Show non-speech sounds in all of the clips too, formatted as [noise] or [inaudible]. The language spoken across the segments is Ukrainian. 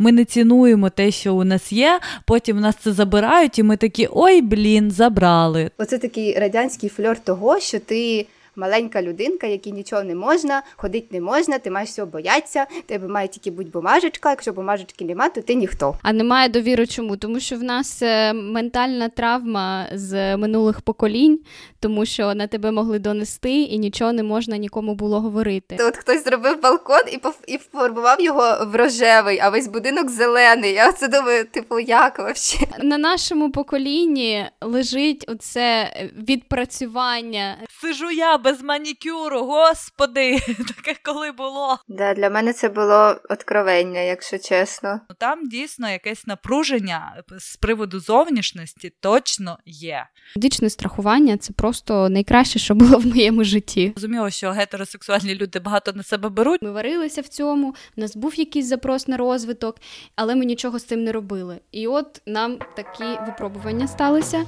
ми не цінуємо те, що у нас є. Потім нас це забирають, і ми такі ой, блін, забрали. Оце такий радянський фльор того, що ти маленька людинка, якій нічого не можна, ходити не можна, ти маєш всього боятися, тебе має тільки бути бумажечка, якщо бумажечки немає, то ти ніхто. А немає довіри чому? Тому що в нас е, ментальна травма з минулих поколінь, тому що на тебе могли донести і нічого не можна нікому було говорити. То хтось зробив балкон і поф... і пофарбував його в рожевий, а весь будинок зелений. Я це думаю, типу, як вообще? На нашому поколінні лежить оце відпрацювання. Сижу я без манікюру, господи, [laughs] таке коли було. Да, Для мене це було откровення, якщо чесно. Ну, там дійсно якесь напруження з приводу зовнішності точно є. Медичне страхування це просто найкраще, що було в моєму житті. Розуміло, що гетеросексуальні люди багато на себе беруть. Ми варилися в цьому, в нас був якийсь запрос на розвиток, але ми нічого з цим не робили. І от нам такі випробування сталися.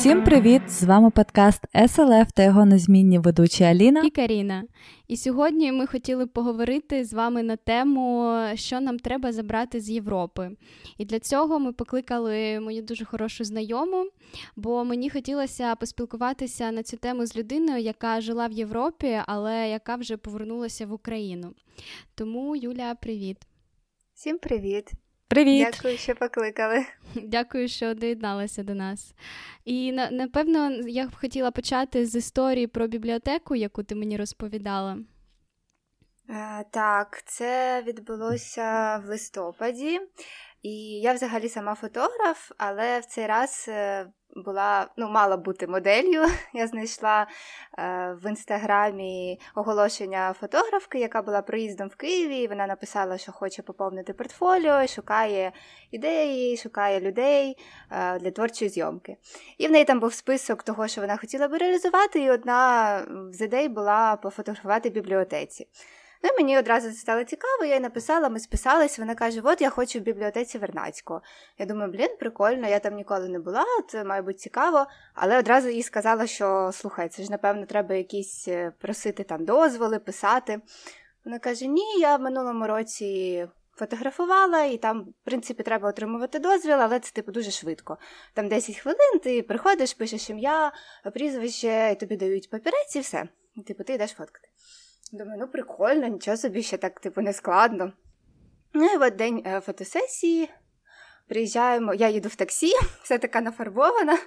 Всім привіт! З вами подкаст СЛФ та його незмінні ведучі Аліна і Каріна. І сьогодні ми хотіли поговорити з вами на тему, що нам треба забрати з Європи. І для цього ми покликали мою дуже хорошу знайому, бо мені хотілося поспілкуватися на цю тему з людиною, яка жила в Європі, але яка вже повернулася в Україну. Тому, Юля, привіт. Всім привіт! Привіт! Дякую, що покликали. [laughs] Дякую, що доєдналися до нас. І напевно я б хотіла почати з історії про бібліотеку, яку ти мені розповідала. Так, це відбулося в листопаді, і я взагалі сама фотограф, але в цей раз е, була, ну, мала бути моделлю. [laughs] Я знайшла е, в інстаграмі оголошення фотографки, яка була приїздом в Києві. і Вона написала, що хоче поповнити портфоліо, шукає ідеї, шукає людей е, для творчої зйомки. І в неї там був список того, що вона хотіла би реалізувати, і одна з ідей була пофотографувати в бібліотеці. Ну, мені одразу це стало цікаво, я їй написала, ми списались, вона каже, от я хочу в бібліотеці Вернацького. Я думаю, блін, прикольно, я там ніколи не була, це має бути цікаво. Але одразу їй сказала, що слухай, це ж, напевно, треба якісь е, просити там дозволи, писати. Вона каже: Ні, я в минулому році. Фотографувала, і там, в принципі, треба отримувати дозвіл, але це типу дуже швидко. Там 10 хвилин, ти приходиш, пишеш ім'я, прізвище, і тобі дають папірець і все. Типу, ти йдеш фоткати. Думаю, ну прикольно, нічого собі ще так, типу, не складно. Ну і от день е, фотосесії. Приїжджаємо, я їду в таксі, [laughs] все така нафарбована,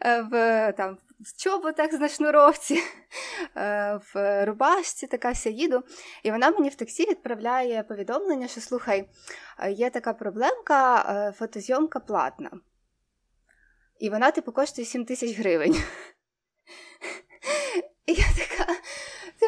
е, в там, в чоботах на шнуровці, е, в рубашці така вся їду. І вона мені в таксі відправляє повідомлення, що слухай, є така проблемка, фотозйомка платна. І вона, типу, коштує 7 тисяч гривень. [laughs] І я така.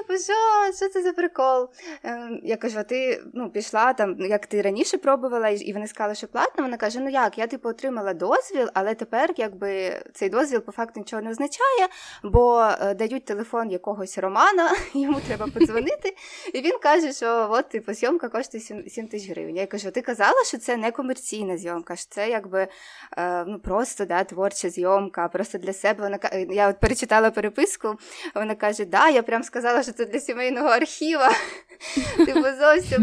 Типу, що що це за прикол? Ем, я кажу, а ти ну, пішла там, як ти раніше пробувала, і вони сказали, що платно. Вона каже: Ну як, я типу отримала дозвіл, але тепер якби цей дозвіл по факту нічого не означає, бо е, дають телефон якогось Романа, [laughs] йому треба подзвонити. І він каже, що от типу, зйомка коштує 7, 7 тисяч гривень. Я кажу, ти казала, що це не комерційна зйомка, що це якби е, ну, просто да, творча зйомка, просто для себе. Вона Я от перечитала переписку, вона каже, да, я прям сказала що це для сімейного архіва. [laughs] Типу зовсім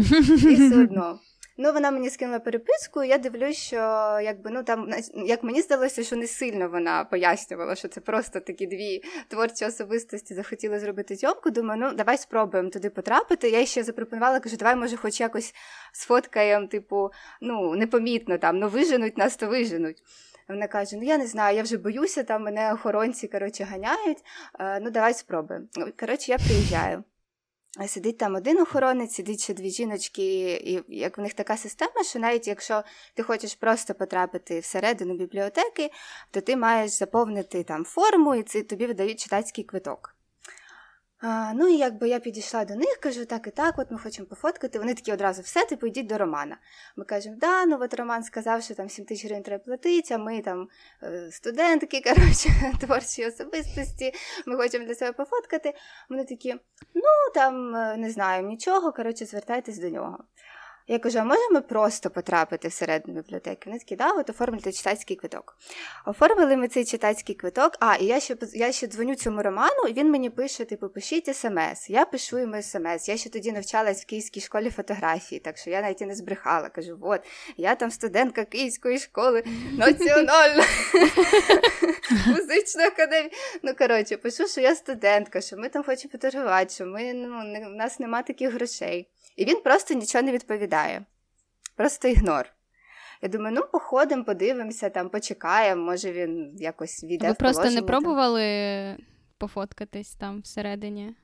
і все одно. Ну, вона мені скинула переписку, і я дивлюсь, що якби ну там як мені здалося, що не сильно вона пояснювала, що це просто такі дві творчі особистості захотіли зробити зйомку. Думаю, ну давай спробуємо туди потрапити. Я ще запропонувала, кажу, давай, може, хоч якось сфоткаємо, типу, ну непомітно там, ну виженуть нас, то виженуть. Вона каже: Ну я не знаю, я вже боюся, там мене охоронці коротше, ганяють. Е, ну давай спробуємо. Ну, коротше, я приїжджаю. Сидить там один охоронець, сидить ще дві жіночки, і як в них така система, що навіть якщо ти хочеш просто потрапити всередину бібліотеки, то ти маєш заповнити там форму, і це тобі видають читацький квиток. А, Ну і якби я підійшла до них, кажу, так і так, от ми хочемо пофоткати. Вони такі одразу все, типу, йдіть до Романа. Ми кажемо, да, ну от Роман сказав, що там 7 тисяч гривень треба платити, а ми там е, студентки, [laughs] коротше, творчі особистості, ми хочемо для себе пофоткати. Вони такі, ну там е, не знаю нічого, коротше, звертайтесь до нього. Я кажу, а можемо просто потрапити всередину бібліотеки? Вони такі, да, от оформити читацький квиток. Оформили ми цей читацький квиток. А, і я ще я ще дзвоню цьому роману, і він мені пише: типу, пишіть смс. Я пишу йому смс. Я ще тоді навчалась в Київській школі фотографії, так що я навіть і не збрехала. Кажу, от, я там студентка Київської школи національна [laughs] музична академія. Ну, коротше, пишу, що я студентка, що ми там хочемо фотографувати, що ми, ну, у нас нема таких грошей. І він просто нічого не відповідає. Просто ігнор. Я думаю, ну походимо, подивимося, там, почекаємо, може він якось віде. Ви в просто не пробували там. пофоткатись там всередині?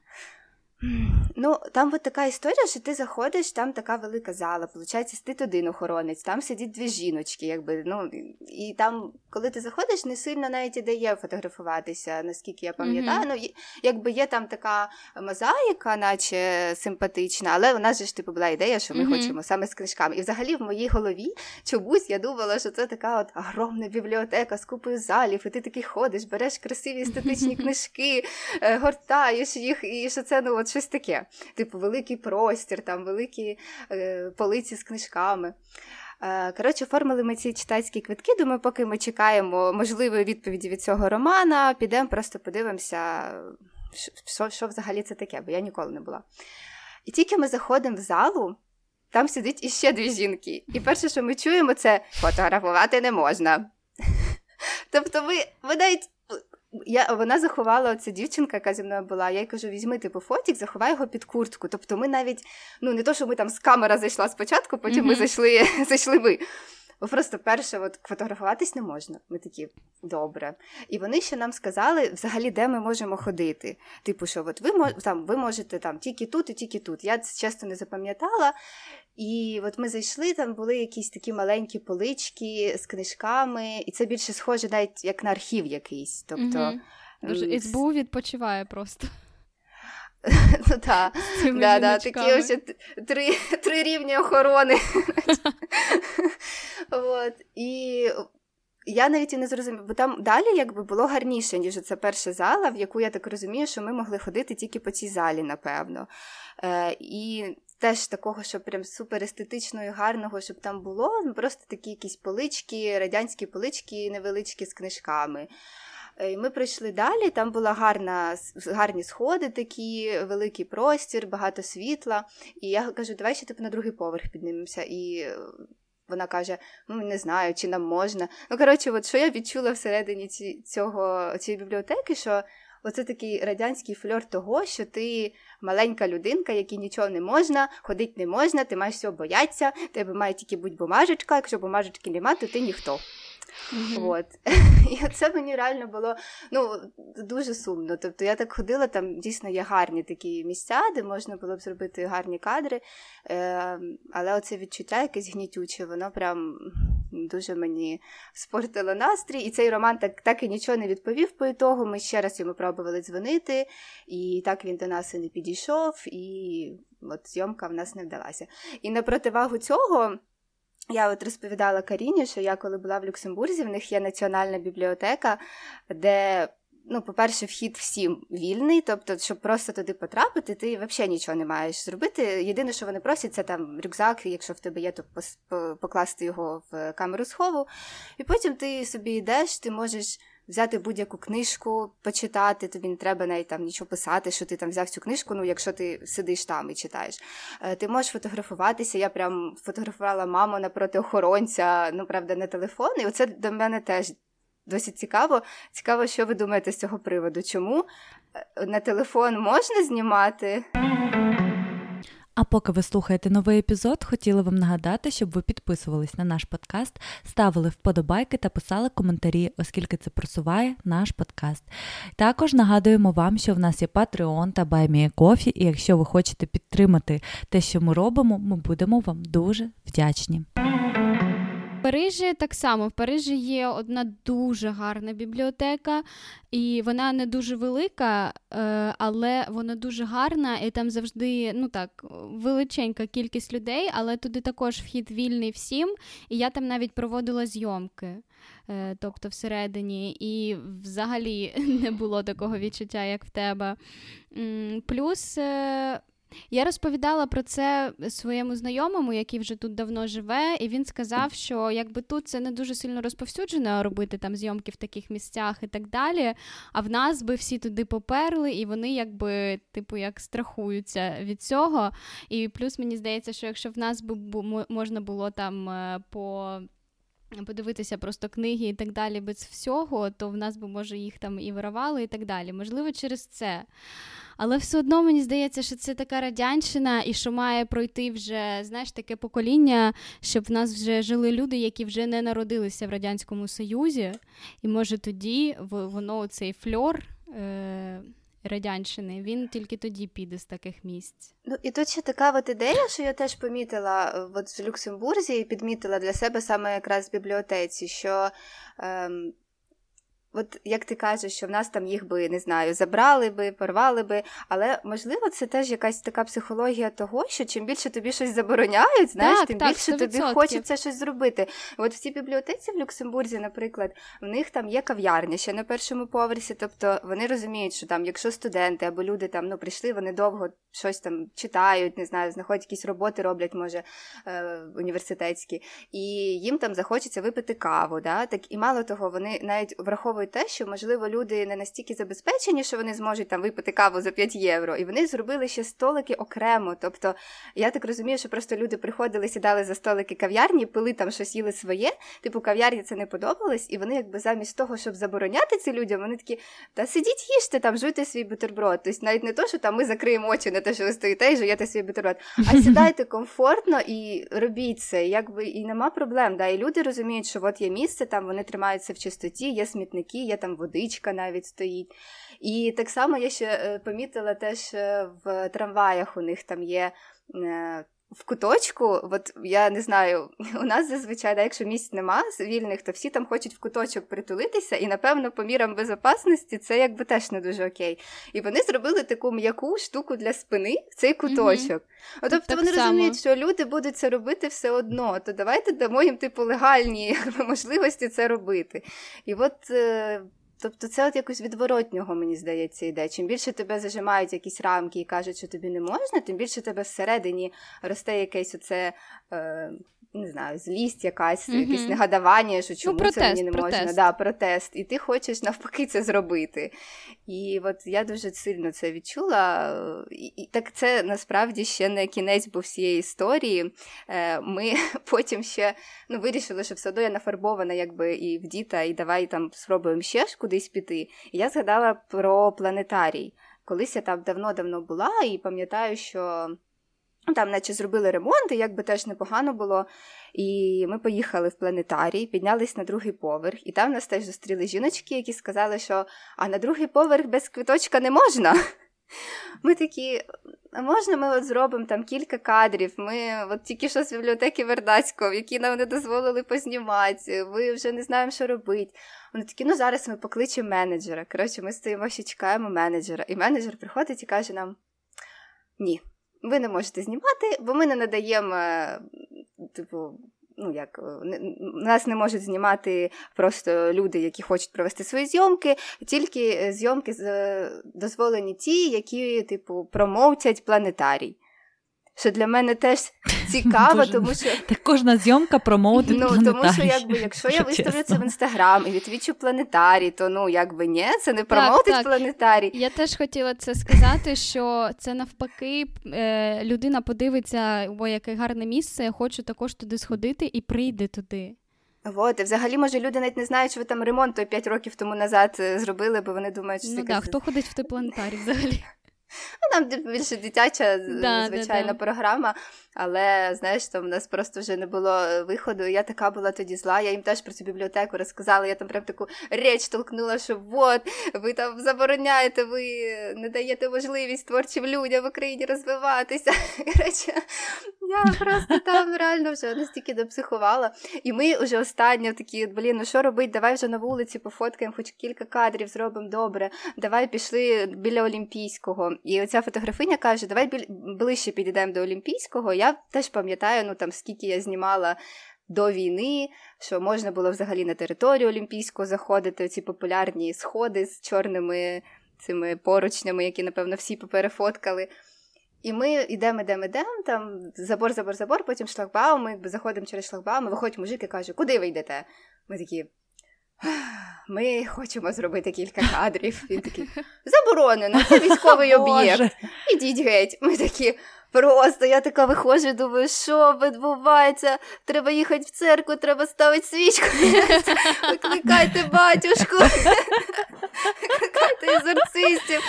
Ну, там от така історія, що ти заходиш, там така велика зала, виходить, сидить один охоронець, там сидять дві жіночки, якби, ну, і там, коли ти заходиш, не сильно навіть і дає фотографуватися, наскільки я пам'ятаю. Mm-hmm. Ну, якби є там така мозаїка, наче симпатична, але у нас же ж типу була ідея, що ми mm-hmm. хочемо саме з книжками. І взагалі в моїй голові чомусь я думала, що це така от огромна бібліотека з купою залів, і ти такий ходиш, береш красиві естетичні [laughs] книжки, е, гортаєш їх, і що це ну от щось таке. Типу, великий простір, там великі е, полиці з книжками. Е, коротше, оформили ми ці читацькі квитки. Думаю, поки ми чекаємо можливої відповіді від цього романа, підемо, просто подивимося, що, що взагалі це таке, бо я ніколи не була. І тільки ми заходимо в залу. Там сидить іще дві жінки. І перше, що ми чуємо, це фотографувати не можна. [laughs] Тобто, ви, ви навіть я, Вона заховала ця дівчинка, яка зі мною була. Я їй кажу, візьми типу фотік, заховай його під куртку. Тобто ми навіть, ну не то, що ми там з камера зайшла спочатку, потім mm-hmm. ми зайшли [laughs] зайшли ви. Бо просто перше, от фотографуватись не можна. Ми такі добре. І вони ще нам сказали, взагалі, де ми можемо ходити. Типу, що от ви там, ви можете там тільки тут і тільки тут. Я це часто не запам'ятала. І от ми зайшли, там були якісь такі маленькі полички з книжками, і це більше схоже навіть як на архів якийсь. Тобто, угу. Дуже СБУ відпочиває просто. Ну так, да, да, такі ось три три рівні охорони. От. І я навіть і не зрозуміла, бо там далі якби було гарніше, ніж це перша зала, в яку я так розумію, що ми могли ходити тільки по цій залі, напевно. Е, І теж такого, що прям супер естетичного і гарного, щоб там було. Просто такі якісь полички, радянські полички невеличкі з книжками. Е, Ми прийшли далі, там була гарна, гарні сходи, такі, великий простір, багато світла. І я кажу, давай ще типу на другий поверх піднімемося. І вона каже: ну не знаю, чи нам можна. Ну, коротше, от що я відчула всередині цього, цієї бібліотеки, що оце такий радянський фльор того, що ти маленька людинка, якій нічого не можна, ходити не можна, ти маєш всього боятися, тебе має тільки бути бумажечка, якщо бумажечки немає, то ти ніхто. Mm-hmm. От. [laughs] І це мені реально було ну, дуже сумно. Тобто я так ходила, там дійсно є гарні такі місця, де можна було б зробити гарні кадри. Е, Але оце відчуття якесь гнітюче, воно прям дуже мені спортило настрій. І цей роман так так і нічого не відповів по ітогу. Ми ще раз йому пробували дзвонити, і так він до нас і не підійшов, і от зйомка в нас не вдалася. І на противагу цього. Я от розповідала Каріні, що я коли була в Люксембурзі, в них є національна бібліотека, де, ну, по-перше, вхід всім вільний, тобто, щоб просто туди потрапити, ти взагалі нічого не маєш зробити. Єдине, що вони просять, це там рюкзак, якщо в тебе є, то покласти його в камеру схову. І потім ти собі йдеш, ти можеш взяти будь-яку книжку, почитати, тобі не треба навіть там нічого писати, що ти там взяв цю книжку, ну якщо ти сидиш там і читаєш. Е, ти можеш фотографуватися. Я прям фотографувала маму напроти охоронця, ну правда, на телефон. І оце до мене теж досить цікаво. Цікаво, що ви думаєте з цього приводу. Чому е, на телефон можна знімати? А поки ви слухаєте новий епізод, хотіла вам нагадати, щоб ви підписувались на наш подкаст, ставили вподобайки та писали коментарі, оскільки це просуває наш подкаст. Також нагадуємо вам, що в нас є Patreon та BuyMeACoffee, і якщо ви хочете підтримати те, що ми робимо, ми будемо вам дуже вдячні. Парижі так само в Парижі є одна дуже гарна бібліотека, і вона не дуже велика, е, але вона дуже гарна, і там завжди ну так, величенька кількість людей, але туди також вхід вільний всім. І я там навіть проводила зйомки. Е, тобто всередині, і взагалі [laughs] не було такого відчуття, як в тебе. Плюс е, Я розповідала про це своєму знайомому, який вже тут давно живе, і він сказав, що якби тут це не дуже сильно розповсюджено робити там зйомки в таких місцях і так далі. А в нас би всі туди поперли, і вони якби, типу, як страхуються від цього. І плюс мені здається, що якщо в нас би можна було там е, по. Подивитися просто книги і так далі без всього, то в нас би, може, їх там і виривали, і так далі. Можливо, через це. Але все одно мені здається, що це така радянщина, і що має пройти вже знаєш, таке покоління, щоб в нас вже жили люди, які вже не народилися в Радянському Союзі, і може тоді воно цей фльор. Е- Радянщини, він тільки тоді піде з таких місць. Ну і тут ще така от ідея, що я теж помітила е, от в Люксембурзі і підмітила для себе саме якраз в бібліотеці, що ем, От як ти кажеш, що в нас там їх би не знаю, забрали би, порвали би, але можливо це теж якась така психологія того, що чим більше тобі щось забороняють, знаєш, так, тим так, більше 100%. тобі хочеться щось зробити. От в цій бібліотеці в Люксембурзі, наприклад, в них там є кав'ярня ще на першому поверсі. Тобто вони розуміють, що там, якщо студенти або люди там ну прийшли, вони довго щось там читають, не знаю, знаходять якісь роботи, роблять, може, е, університетські, і їм там захочеться випити каву. Да? Так і мало того, вони навіть враховують те, що можливо люди не настільки забезпечені, що вони зможуть там випити каву за 5 євро, і вони зробили ще столики окремо. Тобто, я так розумію, що просто люди приходили, сідали за столики кав'ярні, пили там щось їли своє. Типу кав'ярні це не подобалось, і вони, якби замість того, щоб забороняти це людям, вони такі, та сидіть, їжте там, жуйте свій бутерброд. Тобто навіть не то, що там ми закриємо очі на те, що ви стоїте і жуєте свій бутерброд, а [laughs] сідайте комфортно і робіть це. Якби і нема проблем. Да? І люди розуміють, що от є місце, там вони тримаються в чистоті, є смітники, є там водичка навіть стоїть. І так само я ще е, помітила теж е, в трамваях у них там є. Е, в куточку, от я не знаю, [laughs] у нас зазвичай, да, якщо місць нема вільних, то всі там хочуть в куточок притулитися, і напевно, по мірам безпечності це якби теж не дуже окей. І вони зробили таку м'яку штуку для спини в цей куточок. Mm-hmm. Тобто так вони само. розуміють, що люди будуть це робити все одно. То давайте дамо їм типу легальні якби, [laughs] можливості це робити. І от Тобто це от якось відворотнього, мені здається, йде. Чим більше тебе зажимають якісь рамки і кажуть, що тобі не можна, тим більше тебе всередині росте якесь оце. Е, не знаю, злість якась, mm-hmm. якесь негадавання, що чому ну, протест, це мені не протест. можна. Да, протест. І ти хочеш навпаки це зробити. І от я дуже сильно це відчула. І, і так це насправді ще не кінець був всієї історії. Е, Ми [laughs] потім ще ну, вирішили, що все одно я нафарбована якби і в діта, і давай там спробуємо ще ж кудись піти. І я згадала про планетарій. Колись я там давно-давно була, і пам'ятаю, що. Ну, там, наче зробили ремонт, і якби теж непогано було. І ми поїхали в планетарій, піднялись на другий поверх, і там нас теж зустріли жіночки, які сказали, що а на другий поверх без квиточка не можна. [laughs] Ми такі, а можна ми от зробимо там кілька кадрів? Ми от тільки що з бібліотеки Вердацького, які нам не дозволили познімати, ви вже не знаємо, що робити. Вони такі, ну зараз ми покличемо менеджера. Коротше, ми стоїмо, ще чекаємо менеджера. І менеджер приходить і каже нам: ні ви не можете знімати, бо ми не надаємо, е, типу, ну як е, нас не можуть знімати просто люди, які хочуть провести свої зйомки, тільки е, зйомки дозволені ті, які, типу, промовтять планетарій що для мене теж [laughs] цікаво, тому що так кожна зйомка промовити Ну, тому що якби якщо [laughs] я виставлю це в інстаграм і відвічу планетарій, то ну якби ні, це не промовтить планетарій. Я теж хотіла це сказати, що це навпаки е, людина подивиться, о, яке гарне місце, я хочу також туди сходити і прийде туди. От, і взагалі, може, люди навіть не знають, що ви там ремонт той 5 років тому назад е, зробили, бо вони думають, що ну. Ну, хто ходить в той планетарій взагалі? Ну, Там більше дитяча, да, звичайна да, да. програма. Але знаєш, там в нас просто вже не було е, виходу. Я така була тоді зла. Я їм теж про цю бібліотеку розказала. Я там прям таку реч толкнула, що от ви там забороняєте, ви не даєте можливість творчим людям в Україні розвиватися. [laughs] Коротше, я просто там реально вже настільки допсихувала. І ми вже останнє такі, блін, ну що робити? Давай вже на вулиці пофоткаємо, хоч кілька кадрів зробимо добре. Давай пішли біля Олімпійського. І оця фотографиня каже: Давай ближче підійдемо до Олімпійського. Я теж пам'ятаю, ну там скільки я знімала. До війни, що можна було взагалі на територію Олімпійського заходити, ці популярні сходи з чорними цими поручнями, які, напевно, всі поперефоткали. І ми йдемо, йдемо, йдемо, там забор, забор, забор, потім шлагбаум, ми заходимо через шлагбаум, і виходить мужик і каже, куди ви йдете? Ми такі. Ми хочемо зробити кілька кадрів. Він такий заборонено, це військовий об'єкт. Ідіть геть. Ми такі. Просто я така виходжу, думаю, що відбувається? Треба їхати в церкву, треба ставити свічку. [laughs] Викликайте батюшку. Викликайте екзорцистів.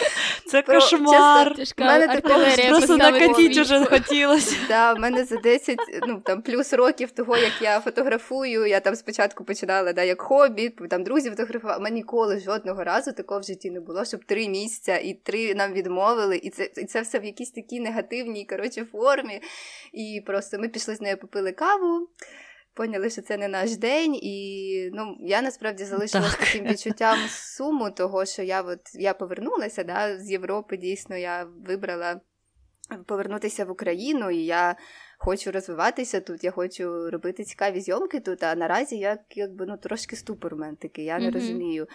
Це кошмар. Чесно, мене такого Просто накатіть уже хотілося. [laughs] Да, в мене за 10, ну там плюс років того, як я фотографую. Я там спочатку починала да, як хобі, там друзі фотографували. У мене ніколи жодного разу такого в житті не було, щоб три місяця і три нам відмовили. І це і це все в якійсь такій негативній коротше, формі. І просто ми пішли з нею попили каву. Поняли, що це не наш день, і ну я насправді залишилася таким відчуттям суму, того, що я от я повернулася да, з Європи. Дійсно, я вибрала повернутися в Україну, і я хочу розвиватися тут, я хочу робити цікаві зйомки тут. А наразі я якби ну трошки ступор мен такий, я не mm-hmm. розумію.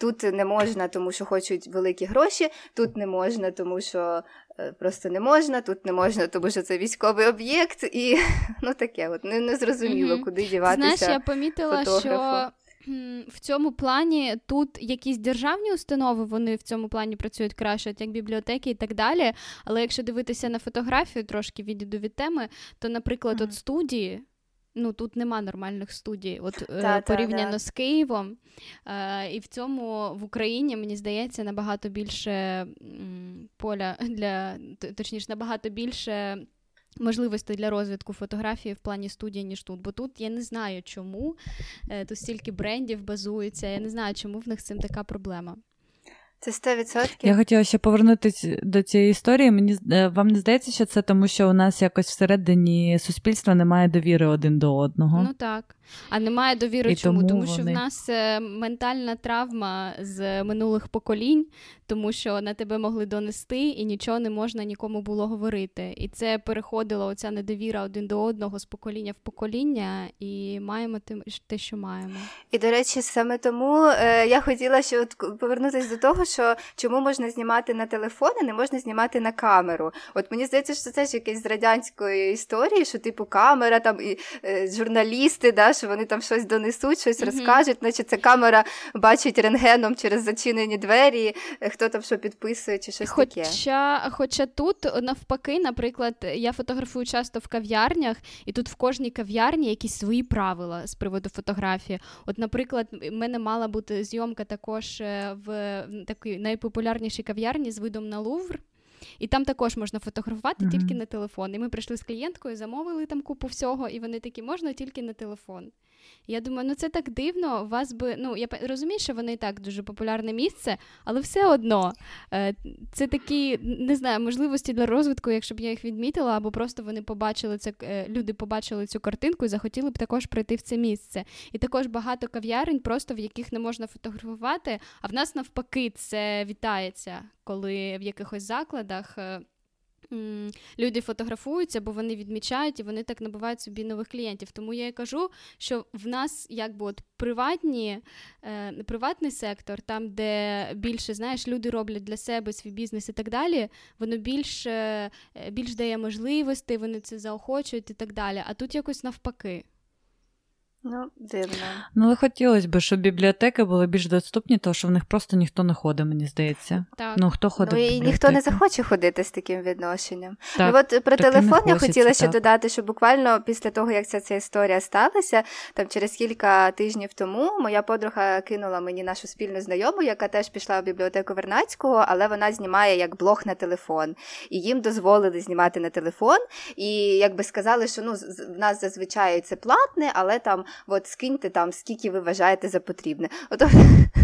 Тут не можна, тому що хочуть великі гроші, тут не можна, тому що е, просто не можна, тут не можна, тому що це військовий об'єкт, і [laughs] ну таке, от не, не зрозуміло, mm-hmm. куди діватися. Знаєш, я помітила, фотографу. що в цьому плані тут якісь державні установи, вони в цьому плані працюють краще, як бібліотеки і так далі. Але якщо дивитися на фотографію, трошки відійду від теми, то, наприклад, mm-hmm. от студії. Ну, тут нема нормальних студій, от е, та, порівняно та, з Києвом. Е, І в цьому в Україні, мені здається, набагато більше м, поля для точніше, набагато більше можливостей для розвитку фотографії в плані студії, ніж тут. Бо тут я не знаю, чому е, тут стільки брендів базується. Я не знаю, чому в них цим така проблема. Це 100%. Я хотіла ще повернутися до цієї історії. Мені е, вам не здається, що це тому, що у нас якось всередині суспільства немає довіри один до одного. Ну так. А немає довіри. І чому? Тому, тому що вони... в нас е, ментальна травма з минулих поколінь, тому що на тебе могли донести і нічого не можна нікому було говорити. І це переходила оця недовіра один до одного з покоління в покоління, і маємо те, що маємо. І до речі, саме тому е, я хотіла ще от повернутися до того, що чому можна знімати на телефон, а не можна знімати на камеру. От мені здається, що це ж якесь з радянської історії, що типу камера там і е, журналісти, да, що вони там щось донесуть, щось mm-hmm. розкажуть, значить ця камера бачить рентгеном через зачинені двері, е, хто там що підписує, чи щось хоча, таке. Хоча тут навпаки, наприклад, я фотографую часто в кав'ярнях, і тут в кожній кав'ярні якісь свої правила з приводу фотографії. От, наприклад, в мене мала бути зйомка також е, в такій найпопулярнішій кав'ярні з видом на Лувр. І там також можна фотографувати mm-hmm. тільки на телефон. І ми прийшли з клієнткою, замовили там купу всього, і вони такі, можна тільки на телефон. Я думаю, ну це так дивно. Вас би ну я розумію, що вони і так дуже популярне місце, але все одно е, це такі не знаю можливості для розвитку, якщо б я їх відмітила, або просто вони побачили це. Е, люди побачили цю картинку і захотіли б також прийти в це місце. І також багато кав'ярень, просто в яких не можна фотографувати. А в нас навпаки це вітається, коли в якихось закладах. Люди фотографуються, бо вони відмічають і вони так набувають собі нових клієнтів. Тому я і кажу, що в нас якби от приватні, е, приватний сектор, там, де більше знаєш, люди роблять для себе свій бізнес і так далі, воно більш, е, більш дає можливості, вони це заохочують і так далі. А тут якось навпаки. Ну, дивно. Ну, але хотілося б, щоб бібліотеки були більш доступні, тому що в них просто ніхто не ходить, мені здається. Так. Ну, хто ходить ну, і ніхто не захоче ходити з таким відношенням. Так, ну, от Про телефон я хотіла ще так. додати, що буквально після того, як ця ця історія сталася, там через кілька тижнів тому моя подруга кинула мені нашу спільну знайому, яка теж пішла в бібліотеку Вернацького, але вона знімає як блог на телефон. І їм дозволили знімати на телефон. І якби сказали, що ну, в нас зазвичай це платне, але там от скиньте там, скільки ви вважаєте за потрібне. Ото...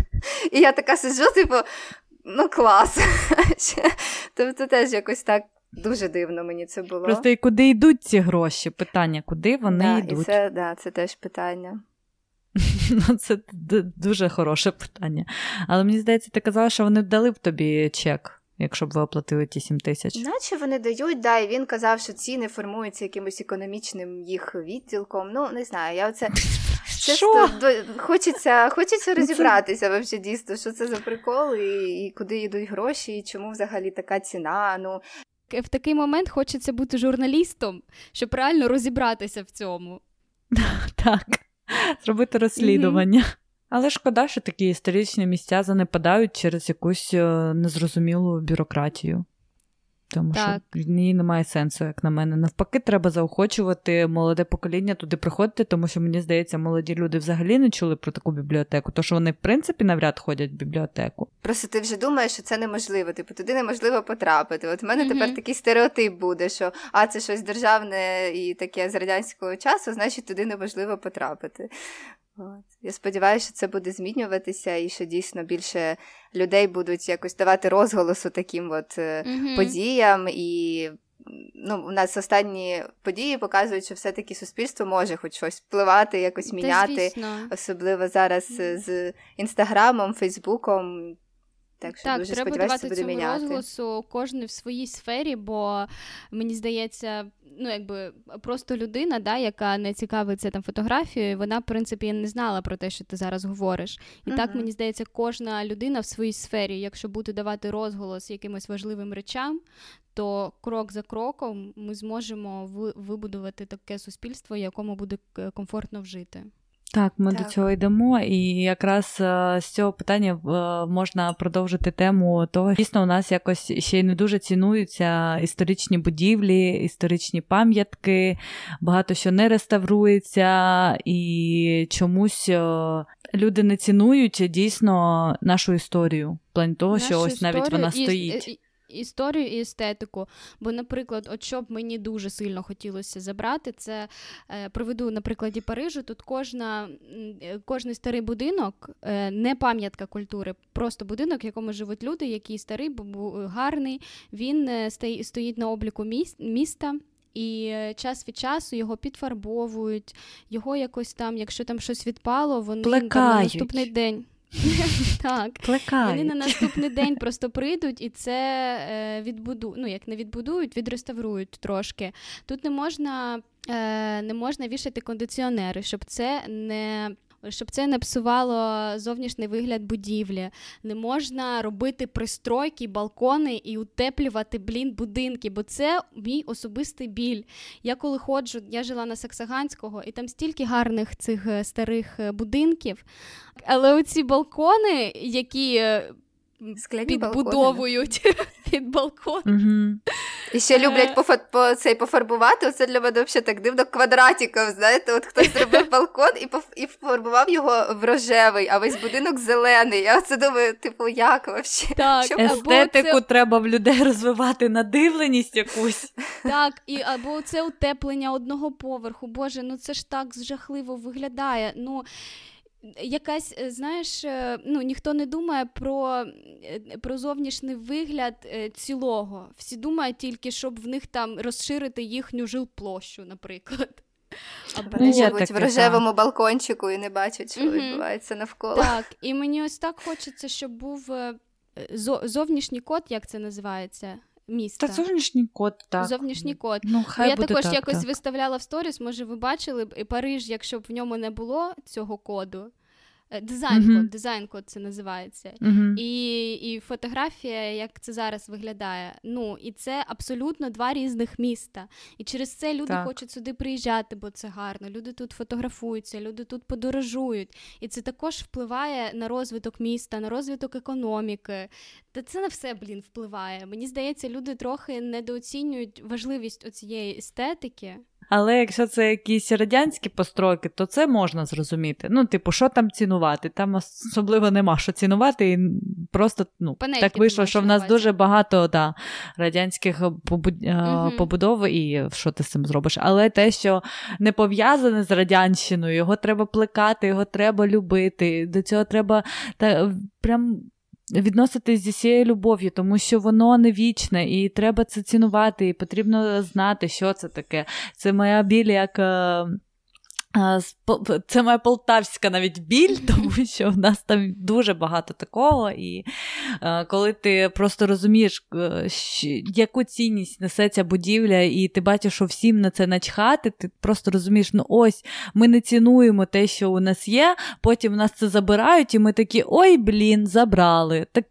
[laughs] І я така сиджу, типу, ну клас. [laughs] Тобто теж якось так. Дуже дивно мені це було. Просто і куди йдуть ці гроші? Питання, куди вони да, йдуть? І це, да, це теж питання. [laughs] Ну, Це дуже хороше питання. Але мені здається, ти казала, що вони дали б тобі чек якщо б ви оплатили ті 7 тисяч. Наче вони дають, да, і він казав, що ціни формуються якимось економічним їх відділком. Ну, не знаю, я оце. [laughs] Чисто хочеться хочеться ну, розібратися вообще дійсно, що це за прикол, і, і куди йдуть гроші, і чому взагалі така ціна. Ну В такий момент хочеться бути журналістом, щоб реально розібратися в цьому. [laughs] Так, зробити розслідування. Але шкода, що такі історичні місця занепадають через якусь е, незрозумілу бюрократію. Тому так. що в ній немає сенсу, як на мене. Навпаки, треба заохочувати молоде покоління туди приходити, тому що мені здається, молоді люди взагалі не чули про таку бібліотеку, то що вони, в принципі, навряд ходять в бібліотеку. Просто ти вже думаєш, що це неможливо. Типу, туди неможливо потрапити. От в мене mm-hmm. тепер такий стереотип буде, що а це щось державне і таке з радянського часу, значить туди неможливо потрапити. От. Я сподіваюся, що це буде змінюватися, і що дійсно більше людей будуть якось давати розголосу таким от mm-hmm. подіям. І ну, у нас останні події показують, що все-таки суспільство може хоч щось впливати, якось міняти, особливо зараз з інстаграмом, Фейсбуком. Так, що так дуже треба давати цьому міняти. розголосу кожен в своїй сфері, бо мені здається, ну якби просто людина, да, яка не цікавиться там фотографією, вона в принципі не знала про те, що ти зараз говориш. І uh-huh. так мені здається, кожна людина в своїй сфері, якщо буде давати розголос якимось важливим речам, то крок за кроком ми зможемо вибудувати таке суспільство, якому буде комфортно вжити. Так, ми так. до цього йдемо, і якраз е, з цього питання е, можна продовжити тему того, дійсно у нас якось ще й не дуже цінуються історичні будівлі, історичні пам'ятки, багато що не реставрується, і чомусь е, люди не цінують дійсно нашу історію. В плані того, нашу що ось навіть вона стоїть історію і естетику. Бо, наприклад, от що б мені дуже сильно хотілося забрати, це е, проведу на прикладі Парижу. Тут кожна, кожний старий будинок, е, не пам'ятка культури, просто будинок, в якому живуть люди, який старий, гарний, він е, стоїть на обліку міста. І час від часу його підфарбовують, його якось там, якщо там щось відпало, вони там, на наступний день. [laughs] Так, Плекають. Вони на наступний день [laughs] просто прийдуть і це е, відбудують. Ну, як не відбудують, відреставрують трошки. Тут не можна, е, не можна вішати кондиціонери, щоб це не щоб це не псувало зовнішній вигляд будівлі. Не можна робити пристройки, балкони і утеплювати блін будинки, бо це мій особистий біль. Я коли ходжу, я жила на Саксаганського, і там стільки гарних цих е, старих е, будинків. Але оці балкони, які е, Скляні підбудовують [laughs] під балкон. Угу. І ще люблять по, по, цей пофарбувати. Оце для мене взагалі так дивно квадратиком. Знаєте, от хтось зробив [laughs] балкон і поф, і пофарбував його в рожевий, а весь будинок зелений. Я оце думаю, типу, як взагалі? Так, Чому? Естетику це... треба в людей розвивати надивленість якусь. [laughs] Так, і або це утеплення одного поверху. Боже, ну це ж так жахливо виглядає. Ну якась, е, знаєш, е, ну ніхто не думає про е, про зовнішній вигляд цілого. Всі думають тільки, щоб в них там розширити їхню жилплощу, наприклад. Або вони живуть в рожевому балкончику і не бачать, що mm відбувається навколо. Так, і мені ось так хочеться, щоб був зовнішній код, як це називається міста. Та зовнішній код, так. Зовнішній код. Ну, хай Я буде також так, якось так. виставляла в сторіс, може, ви бачили і Париж, якщо б в ньому не було цього коду. Е, дизайн-код, uh-huh. дизайн-код це називається. Uh-huh. І і фотографія, як це зараз виглядає. Ну, і це абсолютно два різних міста. І через це люди так. хочуть сюди приїжджати, бо це гарно. Люди тут фотографуються, люди тут подорожують. І це також впливає на розвиток міста, на розвиток економіки. Та це на все, блін, впливає. Мені здається, люди трохи недооцінюють важливість оцієї естетики. Але якщо це якісь радянські постройки, то це можна зрозуміти. Ну, типу, що там цінувати? Там особливо нема що цінувати, і просто ну, так вийшло, що в нас дуже багато да, радянських побудов, і що ти з цим зробиш. Але те, що не пов'язане з радянщиною, його треба плекати, його треба любити. До цього треба та, прям відноситись зі всією любов'ю, тому що воно не вічне, і треба це цінувати, і потрібно знати, що це таке. Це моя біль як. Це моя полтавська навіть біль, тому що в нас там дуже багато такого. І коли ти просто розумієш, е, яку цінність несе ця будівля, і ти бачиш, що всім на це начхати, ти просто розумієш, ну ось ми не цінуємо те, що у нас є, потім нас це забирають, і ми такі ой, блін, забрали. Так,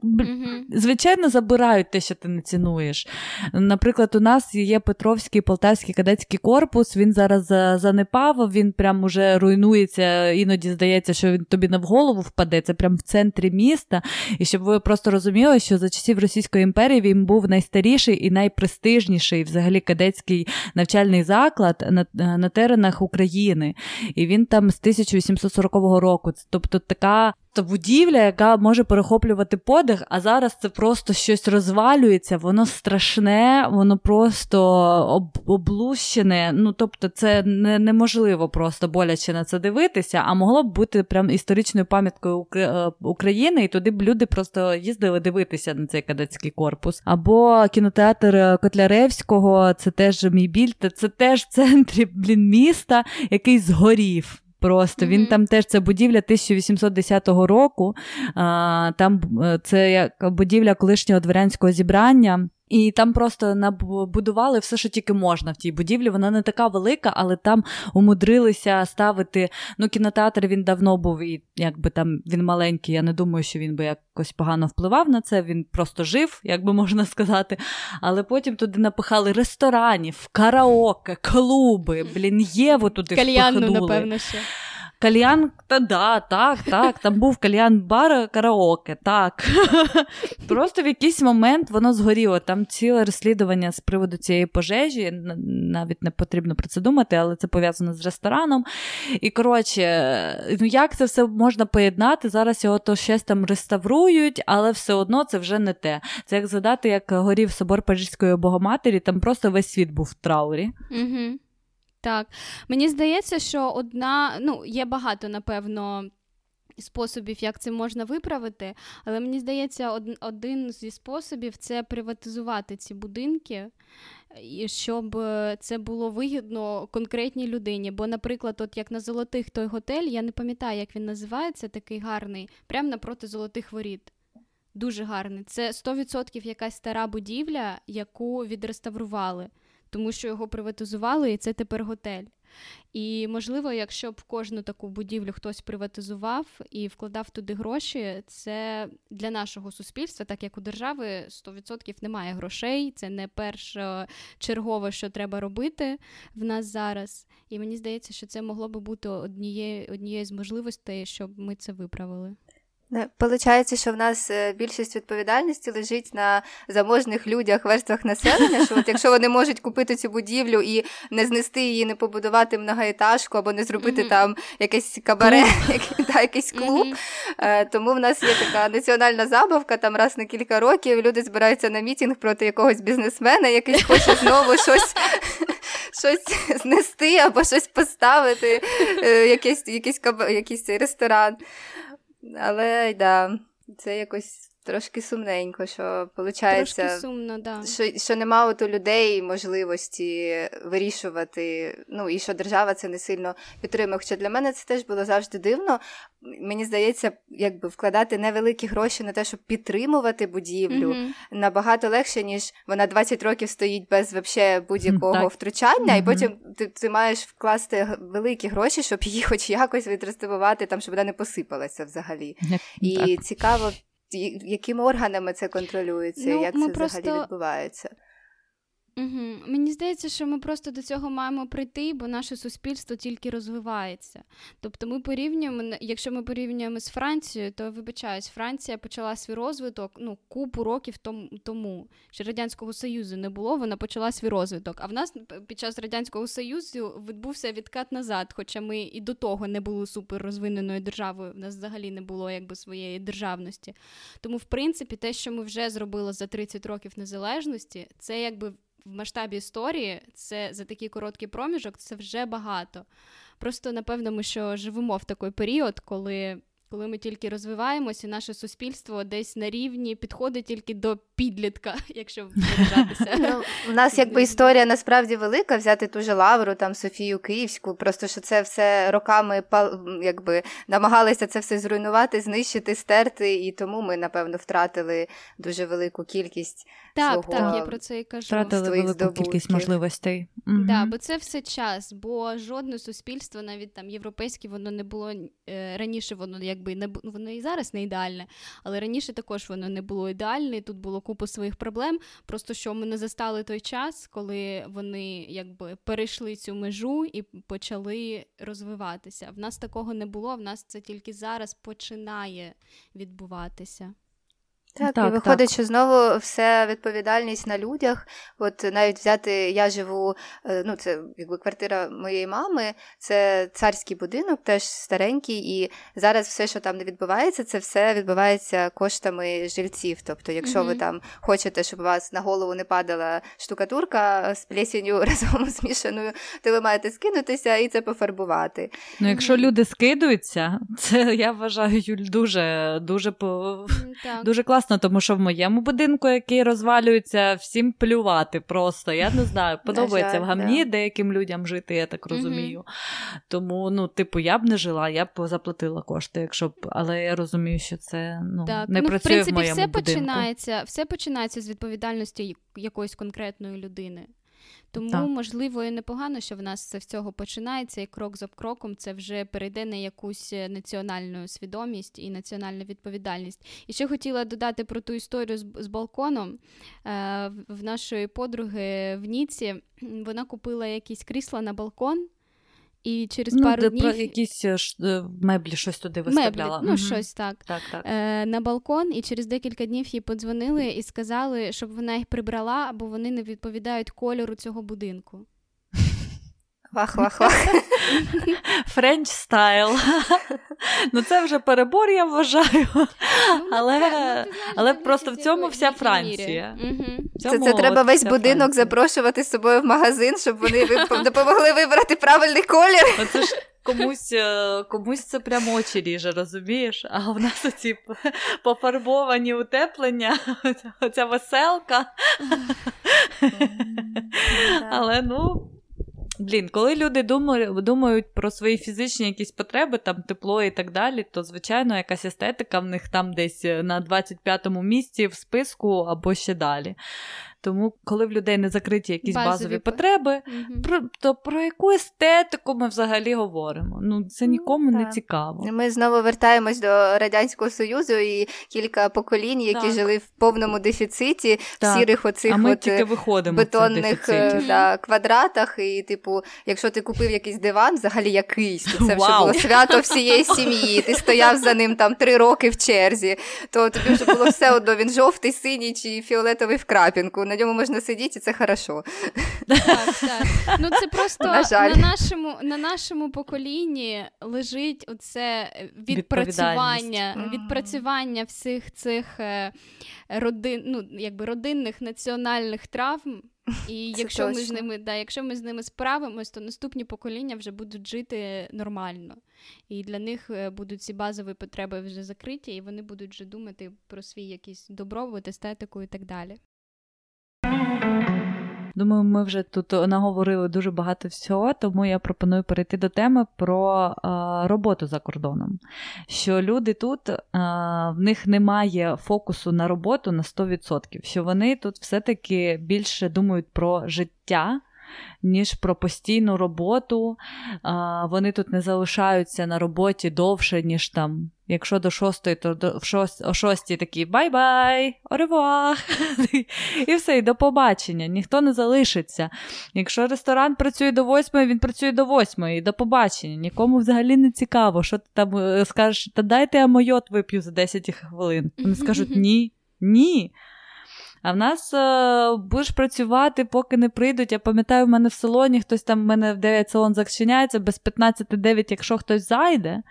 Звичайно, забирають те, що ти не цінуєш. Наприклад, у нас є Петровський полтавський кадетський корпус, він зараз занепав, він прям прям уже руйнується, іноді здається, що він тобі на в голову впаде. Це прям в центрі міста. І щоб ви просто розуміли, що за часів Російської імперії він був найстаріший і найпрестижніший взагалі кадетський навчальний заклад на, на теренах України. І він там з 1840 року. Тобто така Тобто будівля, яка може перехоплювати подих, а зараз це просто щось розвалюється, воно страшне, воно просто об- облущене. Ну тобто, це не, неможливо просто боляче на це дивитися, а могло б бути прям історичною пам'яткою е, України, і туди б люди просто їздили дивитися на цей кадетський корпус. Або кінотеатр Котляревського, це теж мій біль, це теж в центрі блін, міста, який згорів. Просто mm-hmm. він там теж це будівля 1810 року. А, Там е, це як будівля колишнього дворянського зібрання. І там просто набудували все, що тільки можна в тій будівлі. Вона не така велика, але там умудрилися ставити. Ну, кінотеатр він давно був, і якби там він маленький. Я не думаю, що він би якось погано впливав на це. Він просто жив, як би можна сказати. Але потім туди напихали ресторанів, караоке, клуби, блін, єву туди Кальянну, впихнули. напевно, ще. Кальян, та да, так, так. Там був кальян бар караоке, так. [laughs] Просто в якийсь момент воно згоріло. Там ціле розслідування з приводу цієї пожежі. Навіть не потрібно про це думати, але це пов'язано з рестораном. І коротше, ну як це все можна поєднати? Зараз його то щось там реставрують, але все одно це вже не те. Це як згадати, як горів собор Парижської Богоматері, там просто весь світ був в траурі. Угу. Так, мені здається, що одна, ну, є багато, напевно. Способів, як це можна виправити, але мені здається, один зі способів це приватизувати ці будинки, і щоб це було вигідно конкретній людині. Бо, наприклад, от як на золотих той готель, я не пам'ятаю, як він називається, такий гарний, прямо напроти золотих воріт. Дуже гарний. Це 100% якась стара будівля, яку відреставрували тому що його приватизували, і це тепер готель. І, можливо, якщо б кожну таку будівлю хтось приватизував і вкладав туди гроші, це для нашого суспільства, так як у держави 100% немає грошей, це не перше чергове, що треба робити в нас зараз. І мені здається, що це могло би бути однією однією з можливостей, щоб ми це виправили. Получається, що в нас е, більшість відповідальності лежить на заможних людях, верствах населення. Що от якщо вони можуть купити цю будівлю і не знести її, не побудувати многоетажку або не зробити mm-hmm. там якесь кабаре, та, якийсь клуб. Mm-hmm. Тому в нас є така національна забавка. Там раз на кілька років люди збираються на мітінг проти якогось бізнесмена, який хоче знову щось. Щось знести або щось поставити, е, якийсь якийсь, якийсь ресторан. Але да, це якось трошки сумненько, що виходить, сумно, да. що що нема у людей можливості вирішувати, ну і що держава це не сильно підтримує. Хоча для мене це теж було завжди дивно. Мені здається, якби вкладати невеликі гроші на те, щоб підтримувати будівлю, mm-hmm. набагато легше, ніж вона 20 років стоїть без вообще будь-якого mm-hmm. втручання, mm-hmm. і потім ти ти маєш вкласти великі гроші, щоб її [laughs] хоч якось відреставрувати, там щоб вона не посипалася взагалі. І цікаво, якими органами це контролюється, ну, як це просто... взагалі відбувається? Угу. Мені здається, що ми просто до цього маємо прийти, бо наше суспільство тільки розвивається. Тобто, ми порівнюємо, якщо ми порівнюємо з Францією, то вибачаюсь, Франція почала свій розвиток ну, купу років тому. Ще Радянського Союзу не було, вона почала свій розвиток. А в нас під час Радянського Союзу відбувся відкат назад, хоча ми і до того не були супер розвиненою державою, в нас взагалі не було якби своєї державності. Тому, в принципі, те, що ми вже зробили за 30 років незалежності, це якби в масштабі історії це за такий короткий проміжок, це вже багато. Просто напевно, ми що живемо в такий період, коли коли ми тільки розвиваємося, наше суспільство десь на рівні підходить тільки до підлітка, [laughs] якщо. Ну, У нас якби історія насправді велика, взяти ту же лавру, там Софію Київську, просто що це все роками якби намагалися це все зруйнувати, знищити, стерти, і тому ми, напевно, втратили дуже велику кількість. Так, свого... так, я про це і кажу. Втратили велику здобутків. кількість можливостей. Угу. Да, бо це все час, бо жодне суспільство, навіть там європейське, воно не було е, раніше, воно якби не воно і зараз не ідеальне, але раніше також воно не було ідеальне. Тут було купу своїх проблем. Просто що ми не застали той час, коли вони якби перейшли цю межу і почали розвиватися. В нас такого не було. В нас це тільки зараз починає відбуватися. Так, так і виходить, так. що знову все відповідальність на людях. От навіть взяти, я живу, е, ну це якби квартира моєї мами, це царський будинок, теж старенький, і зараз все, що там не відбувається, це все відбувається коштами жильців. Тобто, якщо mm-hmm. ви там хочете, щоб у вас на голову не падала штукатурка з плесінню [laughs] разом змішаною, то ви маєте скинутися і це пофарбувати. Ну, якщо mm-hmm. люди скидуються, [laughs] це я вважаю Юль дуже дуже по дуже класно класно, тому що в моєму будинку, який розвалюється, всім плювати просто. Я не знаю, подобається в гамні да. деяким людям жити, я так розумію. Mm-hmm. Тому, ну, типу, я б не жила, я б заплатила кошти, якщо б, але я розумію, що це ну, так. не ну, працює в, принципі, в моєму все будинку. починається, все починається з відповідальності якоїсь конкретної людини. Тому, так. можливо, і непогано, що в нас це всього починається, і крок за кроком це вже перейде на якусь е, національну свідомість і національну відповідальність. І ще хотіла додати про ту історію з, з балконом е, в нашої подруги в Ніці. Вона купила якісь крісла на балкон. І через ну, пару де днів... про якісь е, е, меблі щось туди виставляла. Меблі, ну, щось так. так, так. Е, На балкон, і через декілька днів їй подзвонили і сказали, щоб вона їх прибрала, бо вони не відповідають кольору цього будинку. Вах-вах-вах. Френч стайл. Ну, це вже перебор, я вважаю. Ну, але ну, але просто в цьому вся Франція. Це це треба весь будинок запрошувати з собою в магазин, щоб вони [laughs] допомогли вибрати правильний колір. Це ж комусь е, комусь це прямо очі ріже, розумієш? А в нас оці пофарбовані утеплення, оця веселка. Але ну. Блін, коли люди думають про свої фізичні якісь потреби, там тепло і так далі, то звичайно якась естетика в них там десь на 25-му місці в списку або ще далі. Тому, коли в людей не закриті якісь базові, базові потреби, угу. про, то про яку естетику ми взагалі говоримо? Ну, це ну, нікому ну, не цікаво. Ми знову вертаємось до Радянського Союзу і кілька поколінь, які так. жили в повному дефіциті, так. в сірих оцих а ми от тільки виходимо бетонних е, да, квадратах. І, типу, якщо ти купив якийсь диван, взагалі якийсь, то це вже було свято всієї сім'ї. Ти стояв за ним там три роки в черзі, то тобі вже було все одно, він жовтий, синій чи фіолетовий в крапінку на ньому можна сидіти, і це хорошо. Так, так. Ну це [laughs] просто на, на нашому на нашому поколінні лежить оце відпрацювання відпрацювання всіх цих е, родин, ну, якби родинних національних травм. І [laughs] це якщо точно. ми з ними да, якщо ми з ними справимось, то наступні покоління вже будуть жити нормально. І для них е, будуть ці базові потреби вже закриті, і вони будуть вже думати про свій якийсь добробут, естетику і так далі. Думаю, ми вже тут наговорили дуже багато всього, тому я пропоную перейти до теми про е, роботу за кордоном. Що люди тут е, в них немає фокусу на роботу на 100%, що вони тут все-таки більше думають про життя ніж про постійну роботу. А, Вони тут не залишаються на роботі довше, ніж там. Якщо до шостої, то до, шост, о шостій такі bye-bye, au revoir, і все, і до побачення. Ніхто не залишиться. Якщо ресторан працює до восьмої, він працює до восьмої, до побачення. Нікому взагалі не цікаво, що ти там е, скажеш, та дайте я майот вип'ю за 10 хвилин. Вони скажуть ні, ні. А в нас е, будеш працювати, поки не прийдуть. Я пам'ятаю, в мене в салоні хтось там в мене в 9 салон зачиняється, без 15-9, якщо хтось зайде.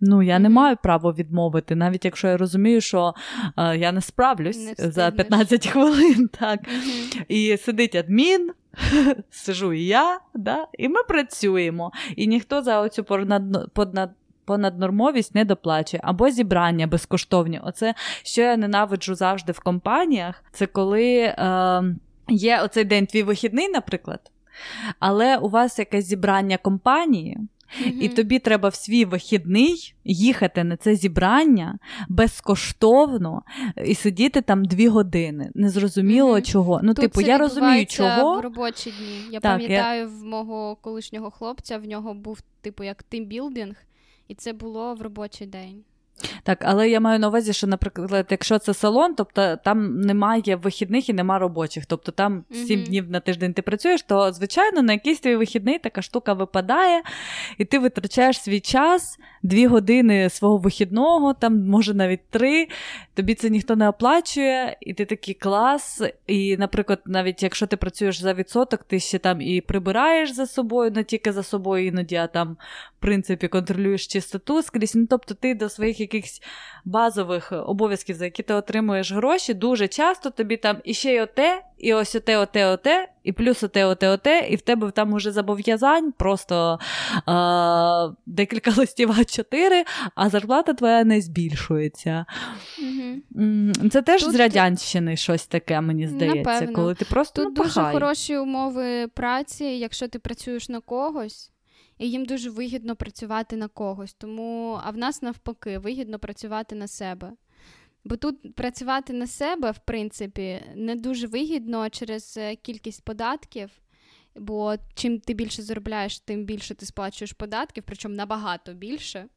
Ну, я не маю права відмовити, навіть якщо я розумію, що е, я не справлюсь не за 15 хвилин. [laughs] так. Mm-hmm. І сидить адмін, [laughs] сижу і я, да, і ми працюємо. І ніхто за оцю понад, понад, понаднормовість не доплачує, або зібрання безкоштовні. Оце що я ненавиджу завжди в компаніях, це коли е, є оцей день твій вихідний, наприклад, але у вас якесь зібрання компанії. Mm-hmm. І тобі треба в свій вихідний їхати на це зібрання безкоштовно і сидіти там дві години. Незрозуміло mm-hmm. чого. Ну, Тут типу, це я розумію, чого в робочі дні. Я так, пам'ятаю я... в мого колишнього хлопця, в нього був типу як тимбілдинг, і це було в робочий день. Так, але я маю на увазі, що, наприклад, якщо це салон, тобто там немає вихідних і нема робочих, тобто там сім mm-hmm. днів на тиждень ти працюєш, то звичайно на якийсь твій вихідний така штука випадає, і ти витрачаєш свій час, дві години свого вихідного, там може навіть три. Тобі це ніхто не оплачує, і ти такий клас. І, наприклад, навіть якщо ти працюєш за відсоток, ти ще там і прибираєш за собою, не тільки за собою іноді, а там, принципі, контролюєш чистоту скрізь. Ну, тобто ти до своїх якихось базових обов'язків, за які ти отримуєш гроші, дуже часто тобі там іще й оте, і ось оте, оте, оте, і плюс оте, оте, оте, і в тебе там уже зобов'язань, просто [laughs] а, декілька листів А4, а зарплата твоя не збільшується. Угу. Це теж Тут... з радянщини щось таке, мені здається, Напевно. коли ти просто Тут ну, дуже хороші умови праці, якщо ти працюєш на когось і їм дуже вигідно працювати на когось. Тому, а в нас навпаки, вигідно працювати на себе. Бо тут працювати на себе, в принципі, не дуже вигідно через е, кількість податків. Бо чим ти більше заробляєш, тим більше ти сплачуєш податків, причому набагато більше.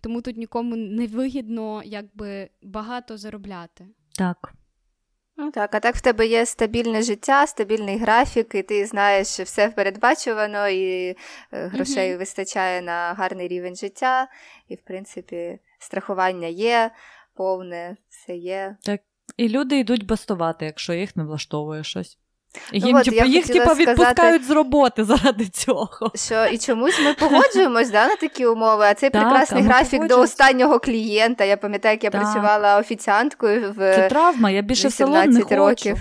Тому тут нікому не вигідно якби багато заробляти. Так. Ну так, а так в тебе є стабільне життя, стабільний графік, і ти знаєш, що все передбачувано, і е, грошей mm-hmm. вистачає на гарний рівень життя, і, в принципі, страхування є, повне, все є. Так, і люди йдуть бастувати, якщо їх не влаштовує щось. Їм, ну, от, типу, їх типу, відпускають з роботи заради цього. Що І чомусь ми погоджуємось да, на такі умови, а цей так, прекрасний а графік до останнього клієнта. Я пам'ятаю, як я так. працювала офіціанткою в Це травма, я більше в салон не хочу. років.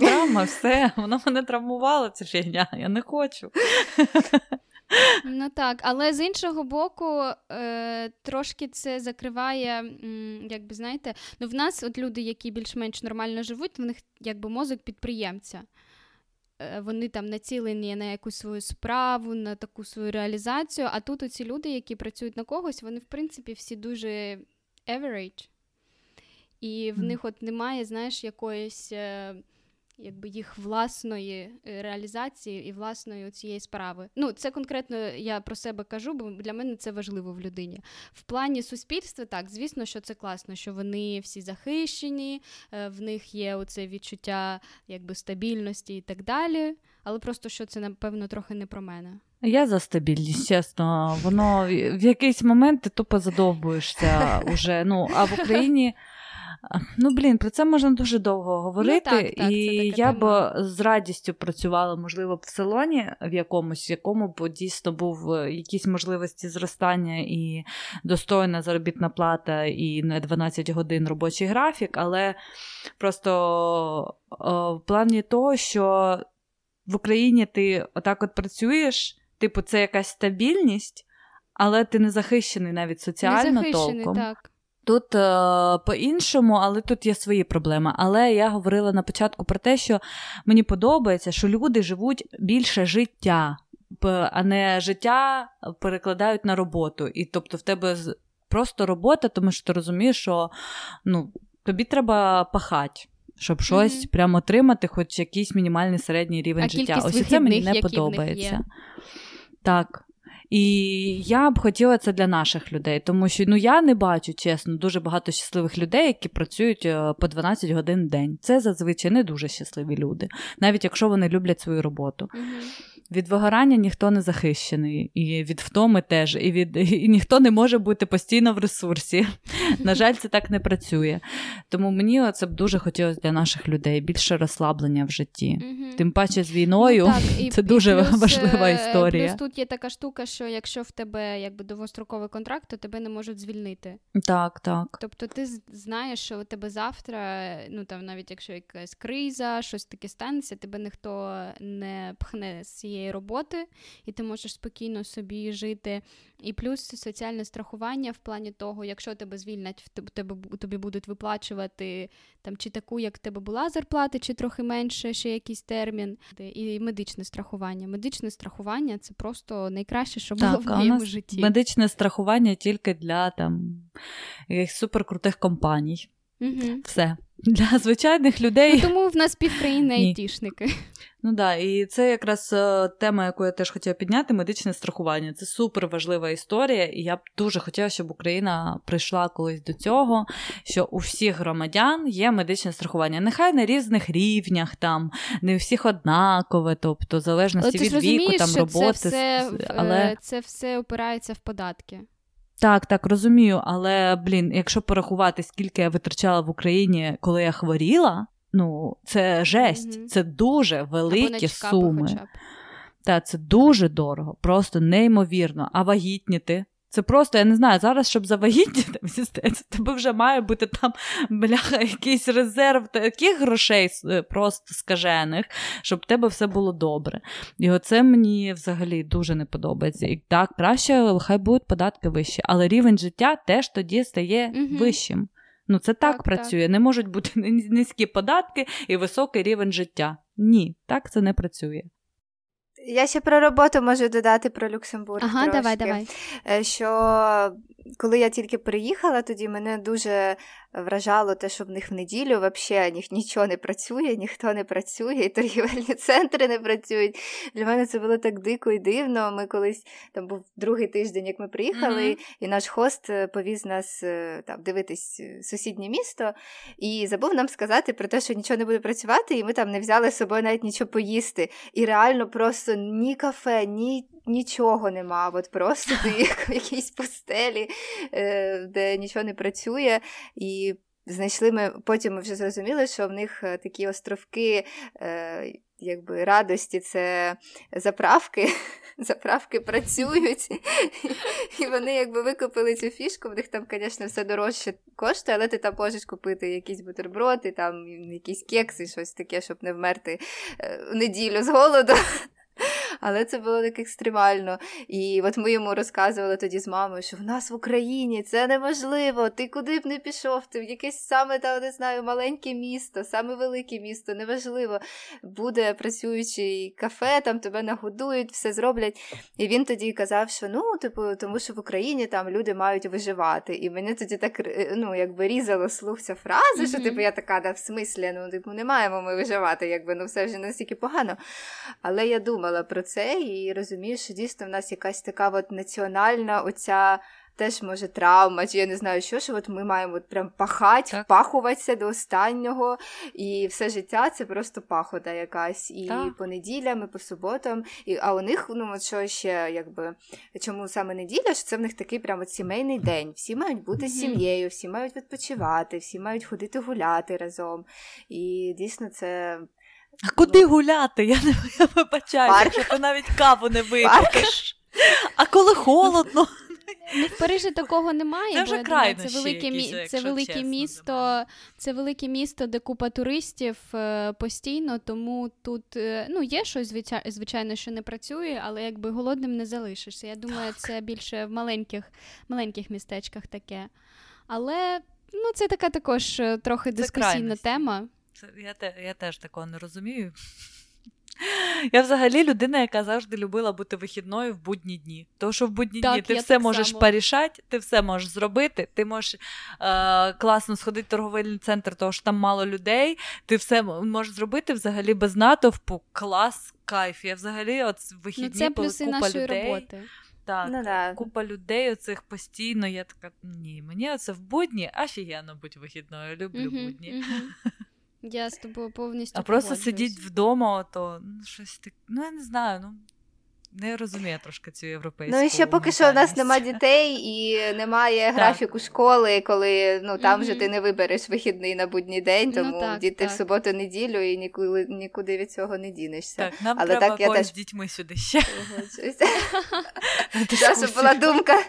Травма, все, вона мене травмувала, ця фігня, я не хочу. Ну так, але з іншого боку, е, трошки це закриває, м, як би знаєте, ну в нас от люди, які більш-менш нормально живуть, в них якби мозок підприємця. Е, вони там націлені на якусь свою справу, на таку свою реалізацію. А тут оці люди, які працюють на когось, вони, в принципі, всі дуже average. І в mm. них от немає, знаєш, якоїсь. Якби їх власної е, реалізації і власної цієї справи. Ну, це конкретно я про себе кажу, бо для мене це важливо в людині. В плані суспільства, так, звісно, що це класно, що вони всі захищені, е, в них є оце відчуття якби стабільності і так далі. Але просто що це, напевно, трохи не про мене. Я за стабільність, чесно. Воно в якийсь момент ти тупо задовбуєшся уже. Ну, а в Україні. Ну, блін, про це можна дуже довго говорити, ну, так, так, і я б з радістю працювала, можливо, в салоні в якомусь, в якому б дійсно був е, якісь можливості зростання і достойна заробітна плата, і не 12 годин робочий графік, але просто в плані того, що в Україні ти отак от працюєш, типу, це якась стабільність, але ти не захищений навіть соціально не захищений, толком. так. Тут е, по-іншому, але тут є свої проблеми. Але я говорила на початку про те, що мені подобається, що люди живуть більше життя, а не життя перекладають на роботу. І тобто в тебе просто робота, тому що ти розумієш, що ну, тобі треба пахати. Щоб щось mm-hmm. прямо отримати, хоч якийсь мінімальний середній рівень а життя. Ось це мені не подобається. Так. І я б хотіла це для наших людей, тому що ну я не бачу чесно дуже багато щасливих людей, які працюють е, по 12 годин в день. Це зазвичай не дуже щасливі люди, навіть якщо вони люблять свою роботу. Mm-hmm. Від вигорання ніхто не захищений, і від втоми теж, і від і ніхто не може бути постійно в ресурсі. На жаль, це так не працює. Тому мені це б дуже хотілося для наших людей більше розслаблення в житті. Тим паче з війною ну, так, і, [laughs] це дуже плюс, важлива е, історія. Плюс тут є така штука, що якщо в тебе якби довгостроковий контракт, то тебе не можуть звільнити. Так, так. Тобто ти знаєш, що у тебе завтра, ну там навіть якщо якась криза, щось таке станеться, тебе ніхто не пхне з цієї своєї роботи, і ти можеш спокійно собі жити. І плюс соціальне страхування в плані того, якщо тебе звільнять, тебе тобі будуть виплачувати там чи таку, як в тебе була зарплата, чи трохи менше, ще якийсь термін. І медичне страхування. Медичне страхування це просто найкраще, що було так, в моєму житті. Медичне страхування тільки для там суперкрутих компаній. Угу. Все. Для звичайних людей. Ну, Тому в нас півкраїни айтішники. Ну да, і це якраз е, тема, яку я теж хотіла підняти: медичне страхування. Це супер важлива історія, і я б дуже хотіла, щоб Україна прийшла колись до цього, що у всіх громадян є медичне страхування. Нехай на різних рівнях, там не у всіх однакове, тобто в залежності від віку, там роботи. Це все, але... це все опирається в податки. Так, так, розумію, але блін, якщо порахувати, скільки я витрачала в Україні, коли я хворіла, ну це жесть, mm-hmm. це дуже великі суми. Та це дуже дорого, просто неймовірно. А вагітніти це просто, я не знаю, зараз, щоб завагітніти, тебе вже має бути там бляха, якийсь резерв таких грошей е, просто скажених, щоб в тебе все було добре. І оце мені взагалі дуже не подобається. І так, краще, хай будуть податки вищі, але рівень життя теж тоді стає угу. вищим. Ну, це так, так працює. Так. Не можуть бути низькі податки і високий рівень життя. Ні, так це не працює. Я ще про роботу можу додати про Люксембург. Ага, трошки. давай, давай. Е, що коли я тільки приїхала, тоді мене дуже вражало те, що в них в неділю взагалі нічого не працює, ніхто не працює, і торгівельні [laughs] центри не працюють. Для мене це було так дико і дивно. Ми колись там був другий тиждень, як ми приїхали, mm-hmm. і наш хост е, повіз нас е, там дивитись сусіднє місто і забув нам сказати про те, що нічого не буде працювати, і ми там не взяли з собою навіть нічого поїсти. І реально просто ні кафе, ні. Нічого нема, от просто ти [laughs] в якійсь пустелі, де нічого не працює, і знайшли ми, потім ми вже зрозуміли, що в них е, такі островки е, якби радості це заправки. [laughs] Заправки працюють, і вони якби викупили цю фішку. В них там, звісно, все дорожче коштує, але ти там можеш купити якісь бутерброди, там якісь кекси, щось таке, щоб не вмерти е, в неділю з голоду. Але це було так екстремально. І от ми йому розказували тоді з мамою, що в нас в Україні це неможливо. Ти куди б не пішов, ти в якесь саме там, не знаю, маленьке місто, саме велике місто, неважливо. Буде працюючий кафе, там тебе нагодують, все зроблять. І він тоді казав, що ну, типу, тому що в Україні там люди мають виживати. І мене тоді так е, ну, якби різало слух ця фраза, mm-hmm. що типу я така, да, в смислі, ну, типу, не маємо ми виживати, якби ну все вже настільки погано. Але я думала про це і розумію, що дійсно в нас якась така от національна оця. Теж може травма, чи я не знаю, що що от ми маємо от прям пахати, так. впахуватися до останнього, і все життя це просто пахота якась. І так. по неділям, і по суботам. І, А у них, ну от що ще, якби чому саме неділя? Що це в них такий прям от сімейний день. Всі мають бути mm-hmm. сім'єю, всі мають відпочивати, всі мають ходити гуляти разом. І дійсно це а куди гуляти? Я не [laughs] я вибачаю, якщо ти навіть каву не вип'єш. А коли холодно. Ну, в Парижі такого немає, це вже бо думаю, це велике мі... це велике чесно, місто, це велике місто, де купа туристів е, постійно, тому тут е, ну, є щось, звичайно, що не працює, але якби голодним не залишишся. Я думаю, це більше в маленьких маленьких містечках таке. Але ну, це така також е, трохи дискусійна тема. Це, Я те, я теж такого не розумію. Я взагалі людина, яка завжди любила бути вихідною в будні дні. Тому що в будні так, дні ти все можеш само. порішати, ти все можеш зробити, ти можеш е, класно сходити в торговельний центр, тому що там мало людей, ти все можеш зробити взагалі без натовпу, клас, кайф. Я взагалі от вихідні, ну, це плюси купа нашої людей. роботи. Так, ну, да. купа людей оцих постійно. Я така, ні, мені оце в будні офігенно бути вихідною. Люблю uh-huh, будні. Uh-huh. Я з тобою повністю. А просто сидіть вдома, то ну, щось так. Ну, я не знаю. ну... Не розумію трошки цю європейську. Ну і ще поки що у нас немає дітей і немає графіку школи, коли ну там mm-hmm. вже ти не вибереш вихідний на будній день, ну тому ну, так, діти так. в суботу-неділю і нікуди нікуди від цього не дінешся. Так, нам Але треба так, я теж... з дітьми сюди ще. Щоб [laughs] була думка.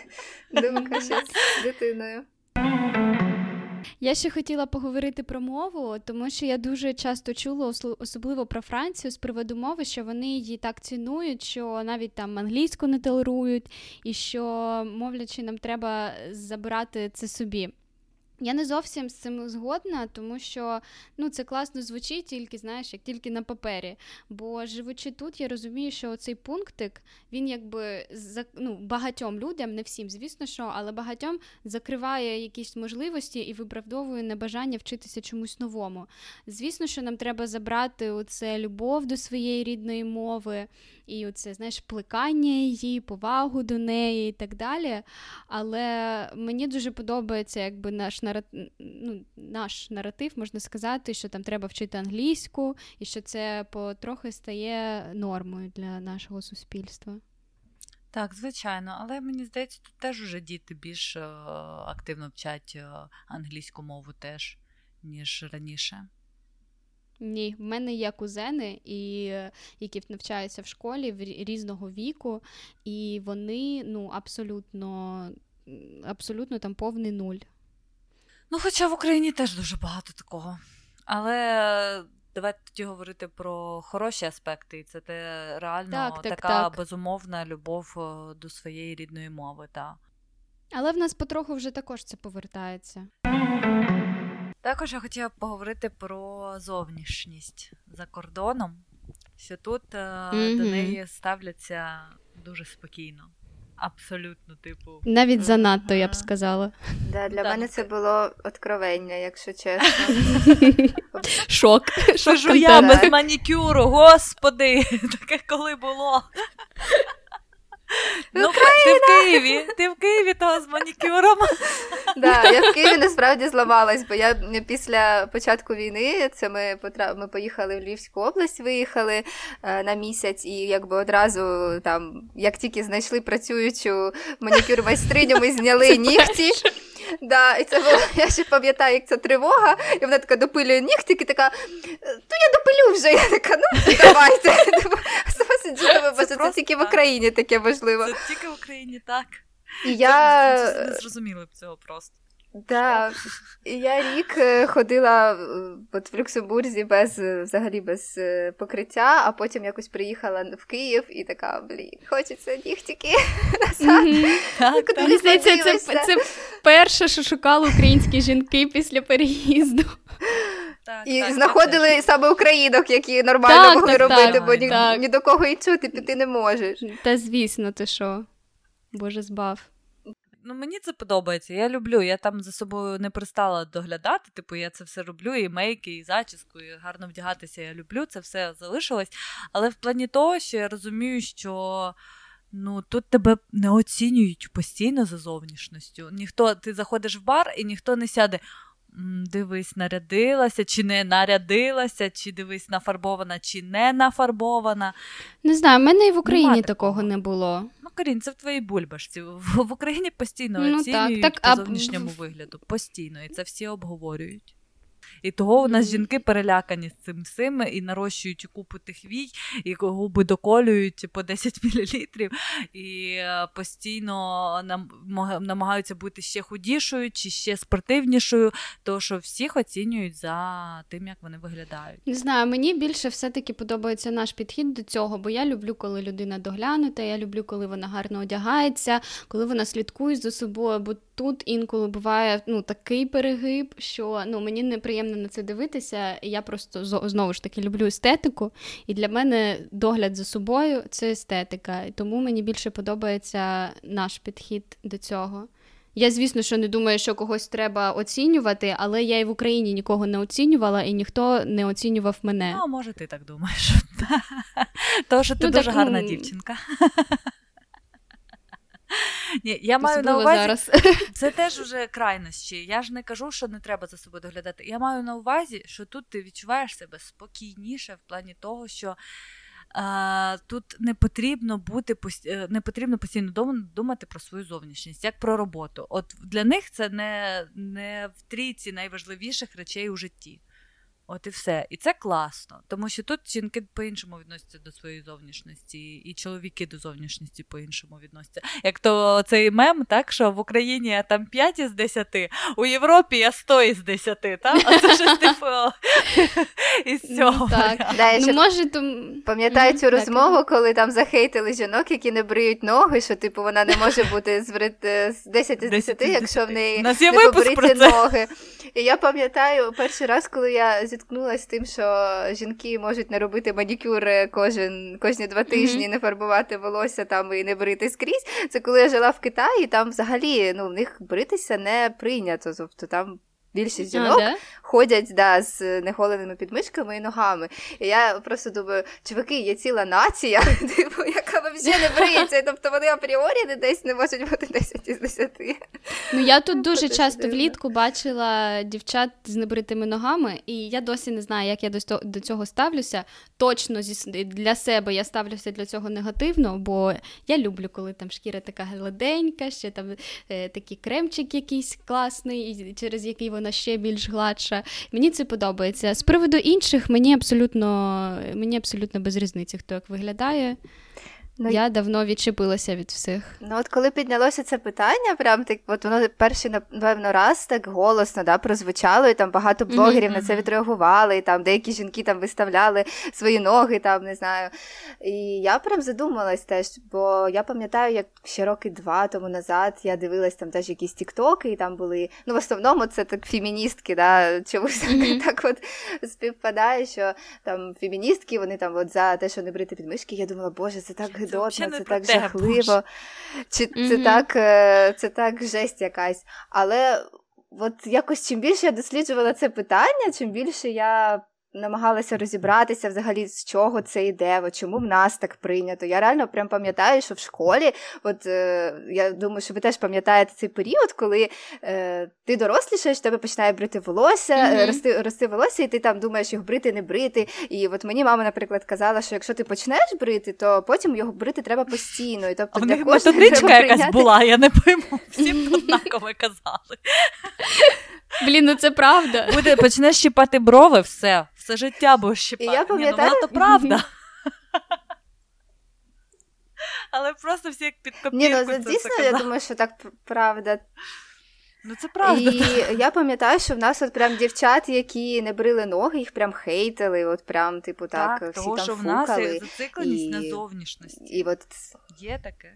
[laughs] Думка ще з дитиною. Я ще хотіла поговорити про мову, тому що я дуже часто чула, особливо про Францію, з приводу мови, що вони її так цінують, що навіть там англійську не толерують, і що, мовлячи, нам треба забирати це собі. Я не зовсім з цим згодна, тому що ну, це класно звучить, тільки знаєш, як тільки на папері. Бо живучи тут, я розумію, що цей пунктик він якби ну, багатьом людям, не всім, звісно, що, але багатьом закриває якісь можливості і виправдовує небажання вчитися чомусь новому. Звісно, що нам треба забрати оце любов до своєї рідної мови і оце, знаєш, плекання її, повагу до неї і так далі. Але мені дуже подобається, якби наш наратив, ну, наш наратив, можна сказати, що там треба вчити англійську, і що це потрохи стає нормою для нашого суспільства. Так, звичайно, але мені здається, тут теж уже діти більш е, активно вчать е, англійську мову теж, ніж раніше. Ні, в мене є кузени, і, які навчаються в школі в різного віку, і вони ну, абсолютно абсолютно там повний нуль. Ну, хоча в Україні теж дуже багато такого. Але давайте тоді говорити про хороші аспекти, і це те реально так, так, така так. безумовна любов е, до своєї рідної мови. Та. Але в нас потроху вже також це повертається. Також я хотіла поговорити про зовнішність за кордоном, що тут mm-hmm. до неї ставляться дуже спокійно. Абсолютно, типу. Навіть занадто, я б сказала. Да, Для так. мене це було откровення, якщо чесно. [laughs] Шок. Шок я без манікюру, господи, [laughs] таке коли було. Ну, Ти в Києві, ти в Києві того з манікюром. Да, Я в Києві насправді зламалась, бо я після початку війни це ми ми поїхали в Львівську область, виїхали е, на місяць, і якби одразу там, як тільки знайшли працюючу манікюр майстриню, ми зняли нігті. Да, І це було, я ще пам'ятаю, як ця тривога, і вона така допилює нігтики, така, то я допилю вже. Я така, ну давайте. [laughs] Це, це, тільки в Україні таке важливо. Це тільки в Україні, так. І я... Не зрозуміли б цього просто. Так, я рік е, ходила е, от в Люксембурзі без взагалі без е, покриття, а потім якось приїхала в Київ і така, блін, хочеться нігтіки [laughs] назад. Мені здається, це, це перше, що шукали українські жінки після переїзду. Так, і так, знаходили так, саме українок, які нормально так, могли робити, бо ні, ні до кого і чути піти не можеш. Та звісно, ти що? Боже збав. Ну, мені це подобається. Я люблю. Я там за собою не пристала доглядати. Типу, я це все роблю, і мейки, і зачіску, і гарно вдягатися. Я люблю, це все залишилось. Але в плані того, що я розумію, що. Ну, тут тебе не оцінюють постійно за зовнішністю. Ніхто, ти заходиш в бар і ніхто не сяде. Дивись, нарядилася, чи не нарядилася, чи дивись, нафарбована, чи не нафарбована. Не знаю, в мене і в Україні такого. такого не було. Ну, Карін, це в твоїй бульбашці. В, в Україні постійно ну, оцінюють так, так, по зовнішньому а... вигляду. Постійно, і це всі обговорюють. І того у нас жінки перелякані з цим всім і нарощують купу тих вій, і губи доколюють по 10 [laughs] мл, і е, постійно намагаються бути ще худішою чи ще спортивнішою, тому що всіх оцінюють за тим, як вони виглядають. Не знаю, мені більше все-таки подобається наш підхід до цього, бо я люблю, коли людина доглянута, я люблю, коли вона гарно одягається, коли вона слідкує за собою. бо тут інколи буває ну, такий перегиб, що ну, мені неприємно на це дивитися. Я просто знову ж таки люблю естетику, і для мене догляд за собою це естетика. І Тому мені більше подобається наш підхід до цього. Я, звісно, що не думаю, що когось треба оцінювати, але я і в Україні нікого не оцінювала, і ніхто не оцінював мене. Ну, може, ти так думаєш. [laughs] Тому що ти ну, дуже так, гарна ну... дівчинка. [laughs] Ні, я маю на увазі, зараз. [laughs] Це теж [laughs] уже крайності. Я ж не кажу, що не треба за собою доглядати. Я маю на увазі, що тут ти відчуваєш себе спокійніше в плані того, що. Тут не потрібно бути е, не потрібно постійно думати про свою зовнішність, як про роботу. От для них це не не в трійці найважливіших речей у житті. От і все. І це класно, тому що тут жінки по-іншому відносяться до своєї зовнішності, і чоловіки до зовнішності по-іншому відносяться. Як то цей мем, так що в Україні я там 5 із 10, у Європі я 100 із 10, так? А це ж типу із ну, цього. Так. Да, ну, може. Пам'ятаю цю розмову, коли там захейтили жінок, які не бриють ноги, що типу вона не може бути з 10 із 10, якщо в неї не побриті ноги. І я пам'ятаю перший раз, коли я зіткнулася з тим, що жінки можуть не робити манікюр кожен кожні два тижні, mm-hmm. не фарбувати волосся там і не брити скрізь. Це коли я жила в Китаї, там взагалі ну, в них бритися не прийнято. Тобто там Більшість жінок а, ходять да, з неголеними підмишками і ногами. І я просто думаю, чуваки, є ціла нація, [laughs] типу, яка взагалі не бриється. Тобто вони апріорі не десь не можуть бути 10 із 10. Ну я тут дуже часто влітку бачила дівчат з небритими ногами, і я досі не знаю, як я до цього ставлюся. Точно для себе я ставлюся для цього негативно, бо я люблю, коли там шкіра така гладенька, ще там е, такий кремчик якийсь класний, через який вона ще більш гладша. Мені це подобається. З приводу інших, мені абсолютно мені абсолютно без різниці, хто як виглядає. Ну, Я давно відчепилася від всіх. Ну, от коли піднялося це питання, прям так, от воно перший, напевно, раз так голосно да, прозвучало, і там багато блогерів mm-hmm. на це відреагували, і там деякі жінки там виставляли свої ноги, там не знаю. І я прям задумалась теж, бо я пам'ятаю, як ще роки два тому назад я дивилась там теж якісь тіктоки, і там були. Ну, в основному це так феміністки, да, чомусь mm-hmm. так от співпадає, що там феміністки, вони там от за те, що не брити підмишки. Я думала, боже, це так гидотно, це, це так жахливо, чи mm-hmm. це так е, це так жесть якась. Але от якось чим більше я досліджувала це питання, чим більше я намагалася розібратися взагалі, з чого це йде, от чому в нас так прийнято. Я реально прям пам'ятаю, що в школі, от е, я думаю, що ви теж пам'ятаєте цей період, коли е, ти дорослішаєш, тебе починає брити волосся, mm-hmm. рости, рости волосся, і ти там думаєш, його брити, не брити. І от мені мама, наприклад, казала, що якщо ти почнеш брити, то потім його брити треба постійно. І, тобто, а в них методичка якась прийняти... була, я не пойму, всім однаково казали. Блін, ну це правда. Буде, почнеш щіпати брови, все все життя будеш щипати. я пам'ятаю... Ні, ну, то правда. Але просто всі як під копірку Ні, ну це дійсно, я думаю, що так правда. Ну, це правда. І я пам'ятаю, що в нас от прям дівчат, які не брили ноги, їх прям хейтили, от прям, типу, так, так всі того, там що фукали. в нас є зацикленість і... на зовнішності. І от... Є таке.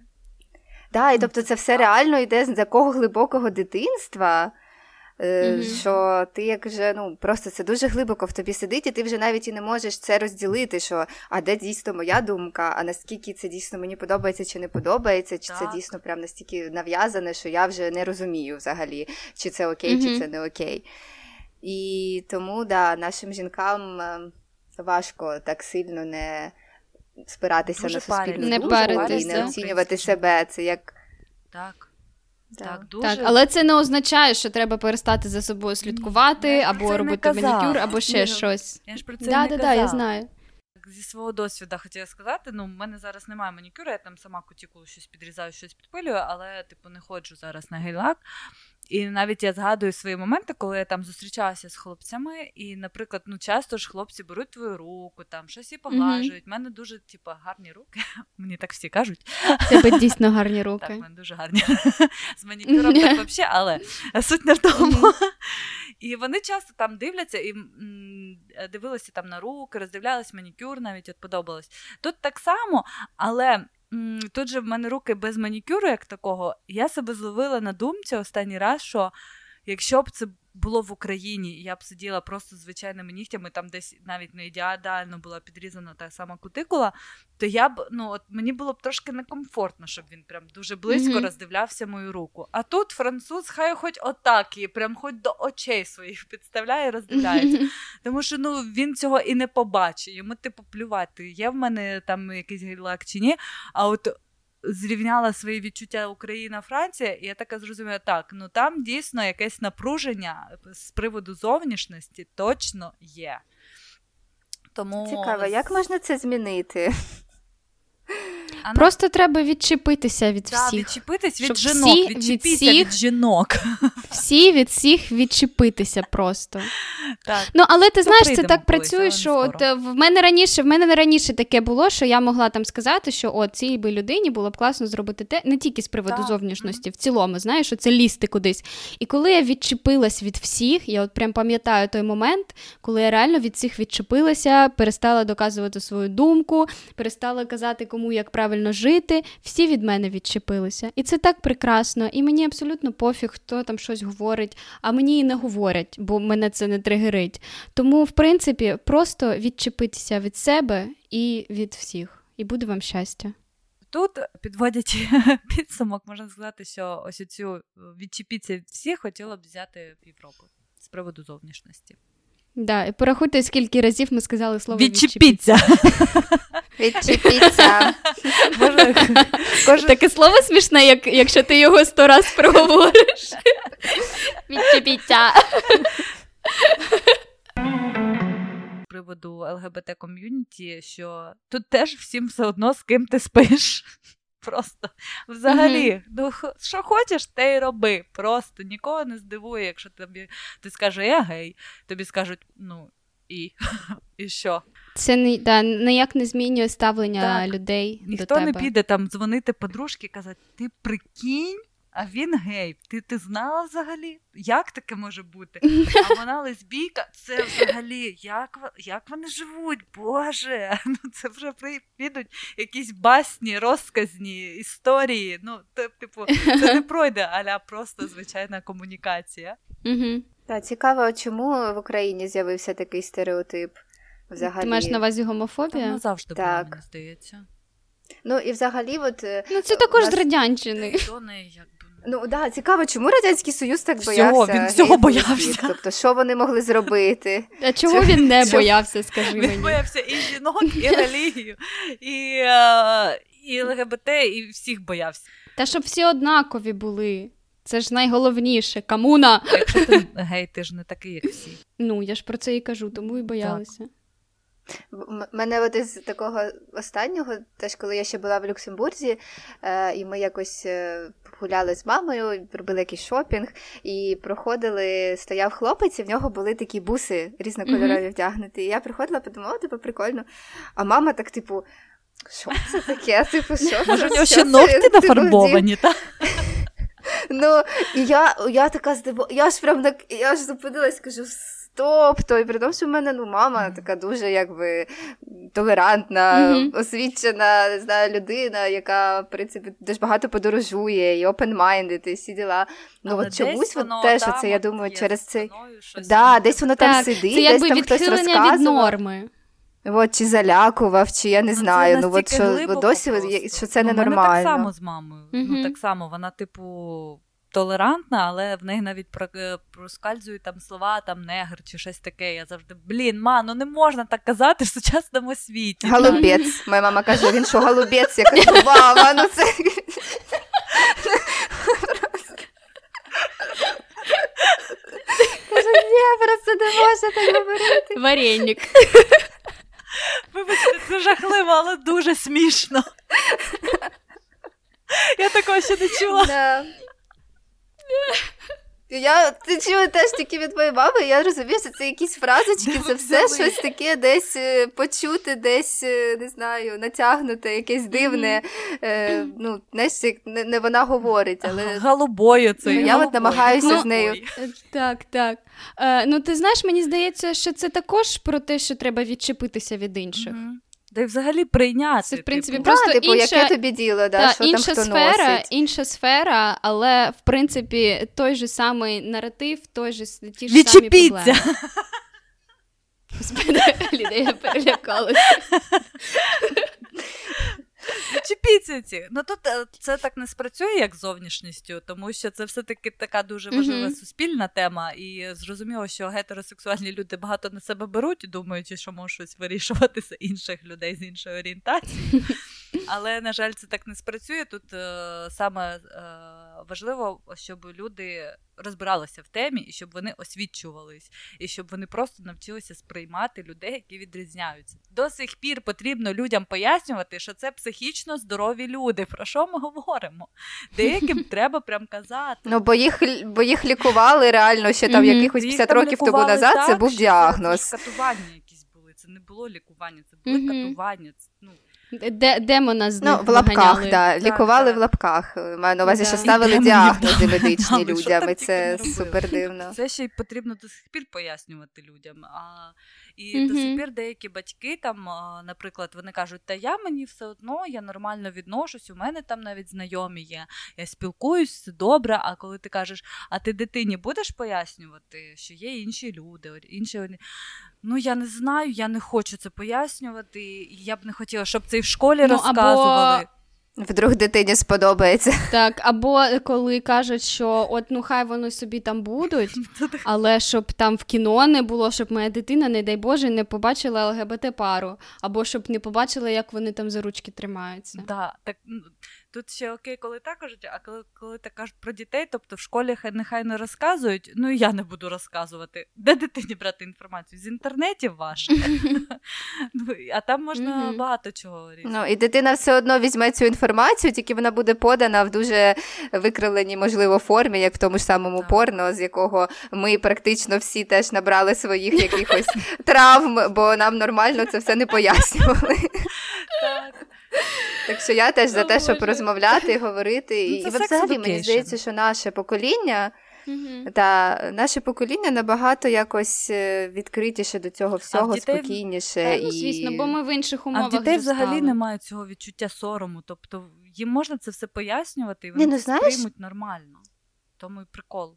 Так, і тобто це все реально йде з такого глибокого дитинства. Mm-hmm. Що ти як вже ну просто це дуже глибоко в тобі сидить, і ти вже навіть і не можеш це розділити. Що а де дійсно моя думка, а наскільки це дійсно мені подобається чи не подобається, чи так. це дійсно прям настільки нав'язане, що я вже не розумію взагалі, чи це окей, mm-hmm. чи це не окей. І тому да, нашим жінкам е, важко так сильно не спиратися дуже на суспільну думку і не оцінювати себе. Це як так. Так, дуже... так, але це не означає, що треба перестати за собою слідкувати, я або робити манікюр, або ще Ні, щось. Я ж про це да, не да, казала. Да, я знаю. Зі свого досвіду хотіла сказати, ну, в мене зараз немає манікюру, я там сама кутікулу щось підрізаю, щось підпилюю, але типу не ходжу зараз на гейлак. І навіть я згадую свої моменти, коли я там зустрічалася з хлопцями, і, наприклад, ну часто ж хлопці беруть твою руку, там щось і поглажують. У mm-hmm. мене дуже типу, гарні руки. [laughs] Мені так всі кажуть. Тебе дійсно гарні [laughs] руки. Так, в мене дуже гарні [laughs] з манікюром, так взагалі, але суть не в тому. І вони часто там дивляться і дивилися там на руки, роздивлялись манікюр, навіть от подобалось. Тут так само, але. Тут же в мене руки без манікюру, як такого, я себе зловила на думці останній раз, що якщо б це було в Україні, я б сиділа просто звичайними нігтями, там десь навіть не ідеально була підрізана та сама кутикула, то я б ну от мені було б трошки некомфортно, щоб він прям дуже близько mm-hmm. роздивлявся мою руку. А тут француз хай хоч отак і прям хоч до очей своїх підставляє і роздивляється. Mm-hmm. [laughs] Тому що ну він цього і не побачить. Йому типу плювати, є в мене там якийсь гейлак чи ні. А от зрівняла свої відчуття Україна-Франція, і я така зрозуміла, так, ну там дійсно якесь напруження з приводу зовнішності точно є. Тому... Цікаво, як можна це змінити? А Просто треба відчепитися від да, всіх. Відчепитись від жінок, всі відчепитися від, від жінок. [laughs] Всі від всіх відчепитися просто. Так. Ну, але ти знаєш, це так працює, що от е, в мене раніше в мене раніше таке було, що я могла там сказати, що от цій би людині було б класно зробити те, не тільки з приводу так. зовнішності, в цілому, знаєш, що це лізти кудись. І коли я відчепилась від всіх, я от прям пам'ятаю той момент, коли я реально від всіх відчепилася, перестала доказувати свою думку, перестала казати, кому як правильно жити. Всі від мене відчепилися. І це так прекрасно. І мені абсолютно пофіг, хто там щось говорить, а мені і не говорять, бо мене це не тригерить. Тому, в принципі, просто відчепитися від себе і від всіх. І буде вам щастя. Тут підводячи [laughs] підсумок, можна сказати, що ось цю відчепіться від всіх хотіла б взяти в Європу з приводу зовнішності. Да, і порахуйте, скільки разів ми сказали слово відчепіться. Відчепіться. [laughs] Таке слово смішне, як, якщо ти його сто раз проговориш. Відчепіться. Приводу ЛГБТ ком'юніті, що тут теж всім все одно з ким ти спиш. Просто взагалі, mm-hmm. ну що хочеш, те й роби. Просто нікого не здивує, якщо тобі ти скажеш, я гей, тобі скажуть, ну і [laughs] і що? Це не да, ніяк не змінює ставлення так. людей. Ніхто до тебе. не піде там дзвонити подружки і казати, ти прикинь. А він гей. Ти ти знала взагалі? Як таке може бути? А [laughs] вона лесбійка, це взагалі, як як вони живуть? Боже, [laughs] ну це вже підуть якісь басні, розказні історії. Ну, типу, це не [laughs] пройде, аля просто звичайна комунікація. Угу. Так, цікаво, чому в Україні з'явився такий стереотип? Взагалі. Ти маєш на увазі гомофобія? Вона завжди так. була, мені здається. Ну і взагалі, от е, ну це також нас... з радянщини. Ну да, цікаво, чому радянський союз так боявся? Він всього боявся. Тобто, що вони могли зробити? А чого він не боявся? Скажи мені? Він боявся і жінок, і [laughs] релігію, і е, і ЛГБТ, і всіх боявся. Та щоб всі однакові були. Це ж найголовніше. Камуна. Якщо ти гей, ти ж не такий, як всі. Ну я ж про це і кажу, тому і боялася. Так. Мене от із такого останнього, теж коли я ще була в Люксембурзі, е, і ми якось е, гуляли з мамою, робили якийсь шопінг, і проходили, стояв хлопець, і в нього були такі буси різнокольорові вдягнуті. І я приходила, подумала, типу, прикольно. А мама так, типу, що це таке? Типу, що Може, у нього ще ногті типу, нафарбовані, так? Ну, і я я така здивована, я ж прям я ж зупинилась, кажу, Тобто, і при тому, що в мене ну, мама така дуже якби толерантна, mm-hmm. освічена не знаю, людина, яка в принципі дуже багато подорожує, і open-minded, і всі діла. Ну от чомусь от теж це, я думаю, через цей да, десь воно так, там сидить, це десь там хтось розказував. від норми. От, чи залякував, чи я не ну, знаю. Ну от що досі що це ну, ненормально. так само з мамою. Mm-hmm. Ну так само, вона, типу толерантна, але в неї навіть е, проскальзують там слова, там негр чи щось таке. Я завжди, блін, ма, ну не можна так казати в сучасному світі. Голубець. Моя мама каже, він що голубець? Я кажу, мама, ну це. Каже, ні, просто не можна так говорити. Варенник. Вибачте, це жахливо, але дуже смішно. Я такого ще не чула. Да. Я ти чую теж такі від моєї мами, я розумію, що це якісь фразочки, це все щось таке десь е, почути, десь е, не знаю, натягнуте, якесь дивне. Е, ну, знаєш, не, не вона говорить, але Голубою це. Я от намагаюся ну, з нею. Так, так. Е, Ну, ти знаєш, мені здається, що це також про те, що треба відчепитися від інших. Mm-hmm. Да й взагалі прийняти. Це в принципі типу. просто да, типу, інша, яке тобі діло, да, та, що інша там хто сфера, носить. інша сфера, але в принципі той же самий наратив, той же ті ж Відчепіться. самі проблеми. Господи, [laughs] Ліда, я перелякалася. [laughs] [laughs] Чіпіться ці. Ну тут е, це так не спрацює, як зовнішністю, тому що це все-таки така дуже важлива mm-hmm. суспільна тема, і зрозуміло, що гетеросексуальні люди багато на себе беруть, думаючи, що можуть вирішувати з інших людей з іншою орієнтацією. [laughs] Але, на жаль, це так не спрацює. Тут е, саме е, важливо, щоб люди розбиралися в темі, і щоб вони освічувались, і щоб вони просто навчилися сприймати людей, які відрізняються. До сих пір потрібно людям пояснювати, що це психічно здорові люди. Про що ми говоримо? Деяким [laughs] треба прям казати. Ну, бо їх бо їх лікували реально ще там якихось 50 років тому назад. Це був діагноз. Катування якісь були. Це не було лікування, це були катування. Ну, де, демона з Ну, в лапках, да. лікували так, в лапках. Маю на увазі, що ставили діагнози медичні людям, і це супер дивно. Це ще й потрібно до сих пір пояснювати людям. А, І mm-hmm. до сих пір деякі батьки, там, наприклад, вони кажуть, та я мені все одно, я нормально відношусь, у мене там навіть знайомі є, я спілкуюсь, все добре. А коли ти кажеш, а ти дитині будеш пояснювати, що є інші люди, інші. Ну, я не знаю, я не хочу це пояснювати. і Я б не хотіла, щоб це і в школі ну, розказували. Або... Вдруг дитині сподобається. Так, або коли кажуть, що от ну хай вони собі там будуть, [laughs] але щоб там в кіно не було, щоб моя дитина, не дай Боже, не побачила ЛГБТ пару, або щоб не побачила, як вони там за ручки тримаються. Да, так Тут ще окей, коли так кажуть, а коли коли так кажуть про дітей, тобто в школі хай нехай не розказують, ну і я не буду розказувати, де дитині брати інформацію? З інтернетів ваших. [laughs] Ну, а там можна багато чого різати. Ну, І дитина все одно візьме цю інформацію, тільки вона буде подана в дуже викривленій, можливо, формі, як в тому ж самому порно, з якого ми практично всі теж набрали своїх якихось [laughs] травм, бо нам нормально це все не пояснювали. Так. Так що я теж за те, щоб розмовляти і говорити. Ну, і взагалі мені здається, що наше покоління. Mm-hmm. Та наше покоління набагато якось е, відкритіше до цього всього, дітей... спокійніше. Так, і... ну, звісно, бо ми в інших умовах. А в дітей взагалі стали. немає цього відчуття сорому. Тобто їм можна це все пояснювати, і вони Не, ну, це сприймуть нормально. Тому і прикол.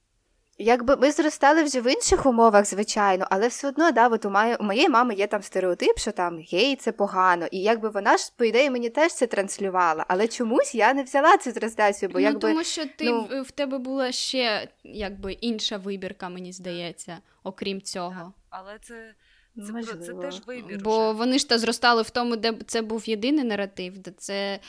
Якби ми зростали вже в інших умовах, звичайно, але все одно, да, от у, має, у моєї мами є там стереотип, що там гей, це погано. І якби вона ж, по ідеї, мені теж це транслювала. Але чомусь я не взяла цю трансляцію, бо ну, якби. Тому що ти ну... в тебе була ще якби інша вибірка, мені здається, окрім цього. Але це. Це це теж вибір. Бо вже. вони ж та зростали в тому, де це був єдиний наратив, де це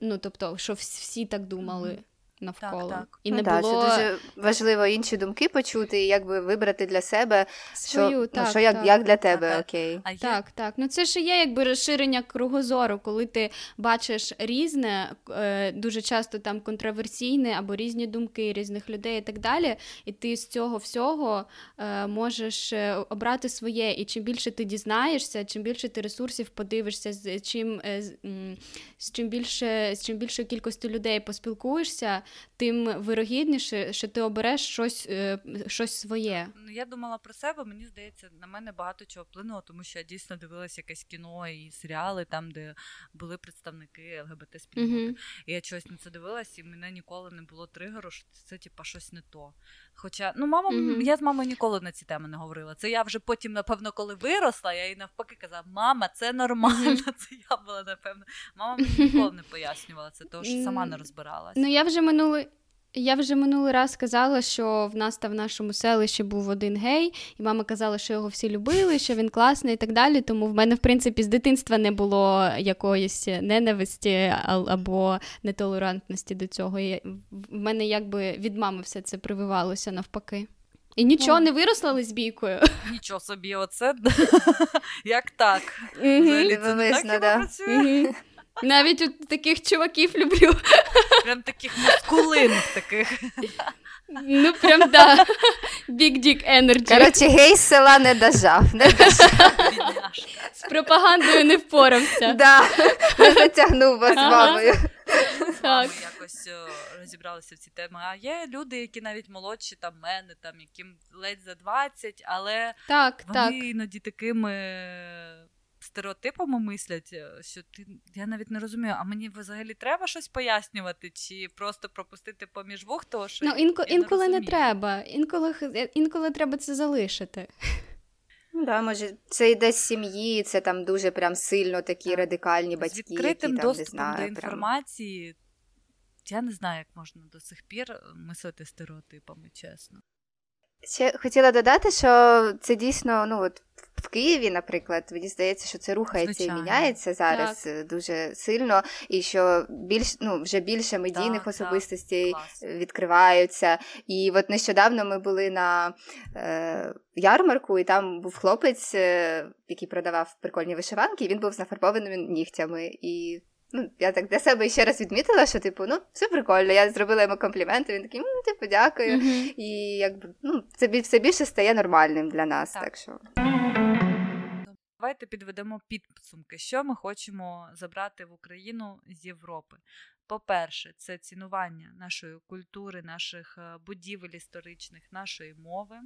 ну тобто, що всі так думали. Mm-hmm навколо. Так, так. І не ну, було... Це дуже важливо інші думки почути і якби вибрати для себе, Свою, що, ну, так, ну, що як як для тебе так, окей. А так, так. Ну це ж є якби розширення кругозору, коли ти бачиш різне, е, дуже часто там контроверсійне або різні думки різних людей і так далі. І ти з цього всього е, можеш е, обрати своє. І чим більше ти дізнаєшся, чим більше ти ресурсів подивишся, з чим з чим більше з чим більше кількості людей поспілкуєшся, тим вирогідніше, що ти обереш щось е, щось своє. Ну я думала про себе. Мені здається, на мене багато чого вплинуло, тому що я дійсно дивилася якесь кіно і серіали, там де були представники ЛГБТ спільноти. Uh-huh. І я чогось на це дивилася, і мене ніколи не було тригеру, що це типа щось не то. Хоча ну мама, mm-hmm. я з мамою ніколи на ці теми не говорила. Це я вже потім, напевно, коли виросла, я їй навпаки казала, мама, це нормально. [laughs] Це я була напевно. Мама мені ніколи не пояснювала це, тому що сама не розбиралася. Ну я вже минулий я вже минулий раз сказала, що в нас та в нашому селищі був один гей, і мама казала, що його всі любили, що він класний і так далі. Тому в мене, в принципі, з дитинства не було якоїсь ненависті або нетолерантності до цього. І В мене якби від мами все це прививалося навпаки. І нічого О. не виросла лесбійкою. Нічого собі, оце [laughs] як так? Взагалі, це так працює? Навіть от таких чуваків люблю. Прям таких мускулинних таких. Ну, прям да. Big Dick Energy. Коротше, гей з села не дожав. Не дожав. З пропагандою не впорався. Да, Не затягнув вас з мамою. Так. Ми якось розібралися в ці теми. А є люди, які навіть молодші там мене, там яким ледь за 20, але так, вони так. іноді такими стереотипами мислять, е, що ти я навіть не розумію, а мені взагалі треба щось пояснювати, чи просто пропустити поміж вух, того що ну інко, я інколи не, не треба. Інколи е, інколи треба це залишити. Ну, да, може, це йде з сім'ї, це там дуже прям сильно такі так. радикальні батьки. З відкритим які, там, доступом знаю, до інформації. Прям... Я не знаю, як можна до сих пір мислити стереотипами, чесно. Ще хотіла додати, що це дійсно, ну от в Києві, наприклад, мені здається, що це рухається Звичайно. і міняється зараз так. дуже сильно, і що більш ну вже більше медійних так, особистостей так. відкриваються. І от нещодавно ми були на е, ярмарку, і там був хлопець, е, який продавав прикольні вишиванки, і він був з нафарбованими нігтями. І ну, я так для себе ще раз відмітила, що типу, ну, все прикольно. Я зробила йому компліменти, він такий, ну, типу, дякую. Mm-hmm. І якби ну, це все більше стає нормальним для нас. Так, так що. Давайте підведемо підсумки, що ми хочемо забрати в Україну з Європи. По-перше, це цінування нашої культури, наших е, будівель історичних, нашої мови.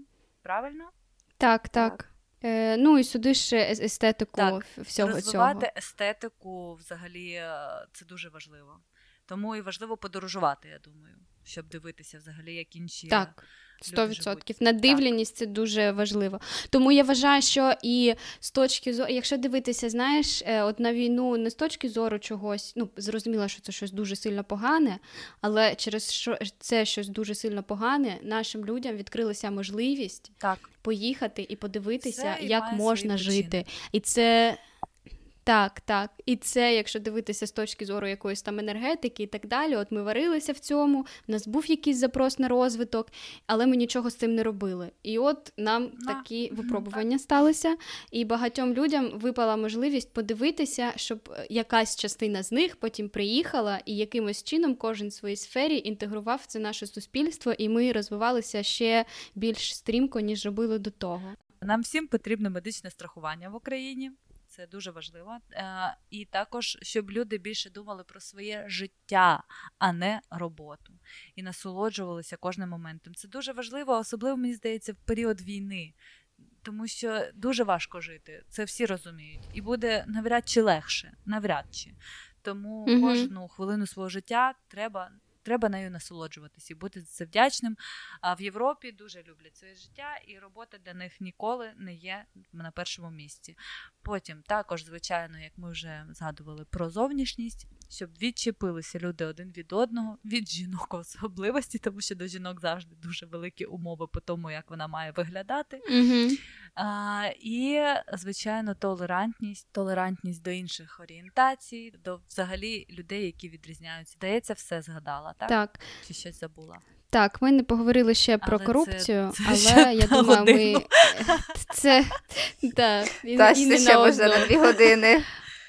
Правильно? Так, так. Е, Ну і сюди ще естетику так, всього розвивати цього. естетику взагалі е, це дуже важливо. Тому і важливо подорожувати, я думаю, щоб дивитися взагалі, як інші. Так. 100%. Надивленість це дуже важливо. Тому я вважаю, що і з точки зору, якщо дивитися, знаєш, е, от на війну не з точки зору чогось, ну зрозуміло, що це щось дуже сильно погане, але через що це щось дуже сильно погане, нашим людям відкрилася можливість так. поїхати і подивитися, це як можна жити. І це так, так. І це, якщо дивитися з точки зору якоїсь там енергетики і так далі, от ми варилися в цьому, в нас був якийсь запрос на розвиток, але ми нічого з цим не робили. І от нам а, такі випробування так. сталися, і багатьом людям випала можливість подивитися, щоб якась частина з них потім приїхала і якимось чином кожен в своїй сфері інтегрував це наше суспільство, і ми розвивалися ще більш стрімко, ніж робили до того. Нам всім потрібно медичне страхування в Україні це дуже важливо. Е, і також, щоб люди більше думали про своє життя, а не роботу, і насолоджувалися кожним моментом. Це дуже важливо, особливо мені здається, в період війни. Тому що дуже важко жити, це всі розуміють, і буде навряд чи легше, навряд чи. Тому mm кожну хвилину свого життя треба треба нею насолоджуватися і бути за це вдячним. А в Європі дуже люблять своє життя, і робота для них ніколи не є на першому місці. Потім також, звичайно, як ми вже згадували про зовнішність, щоб відчепилися люди один від одного, від жінок особливості, тому що до жінок завжди дуже великі умови по тому, як вона має виглядати. Mm-hmm. А, І, звичайно, толерантність, толерантність до інших орієнтацій, до взагалі людей, які відрізняються. Здається, все згадала, так? Так. Чи щось забула? Так, ми не поговорили ще про корупцію, це, це але я думаю, годину. ми [laughs] це да, і, Та, і не ще на може на дві години.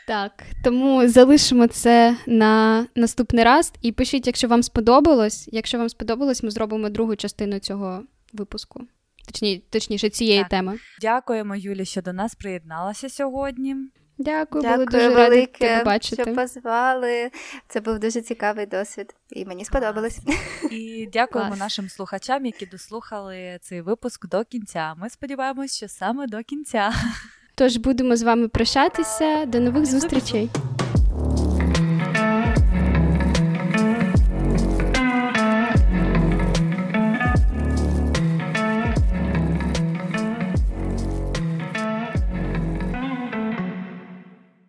Так, тому залишимо це на наступний раз. І пишіть, якщо вам сподобалось. Якщо вам сподобалось, ми зробимо другу частину цього випуску. Точні, точніше, цієї так. теми. Дякуємо, Юлі, що до нас приєдналася сьогодні. Дякую, Дякую були дуже велике, раді тебе бачити. що позвали. Це був дуже цікавий досвід, і мені сподобалось. І дякуємо Клас. нашим слухачам, які дослухали цей випуск до кінця. Ми сподіваємось, що саме до кінця. Тож будемо з вами прощатися. До нових зустрічей.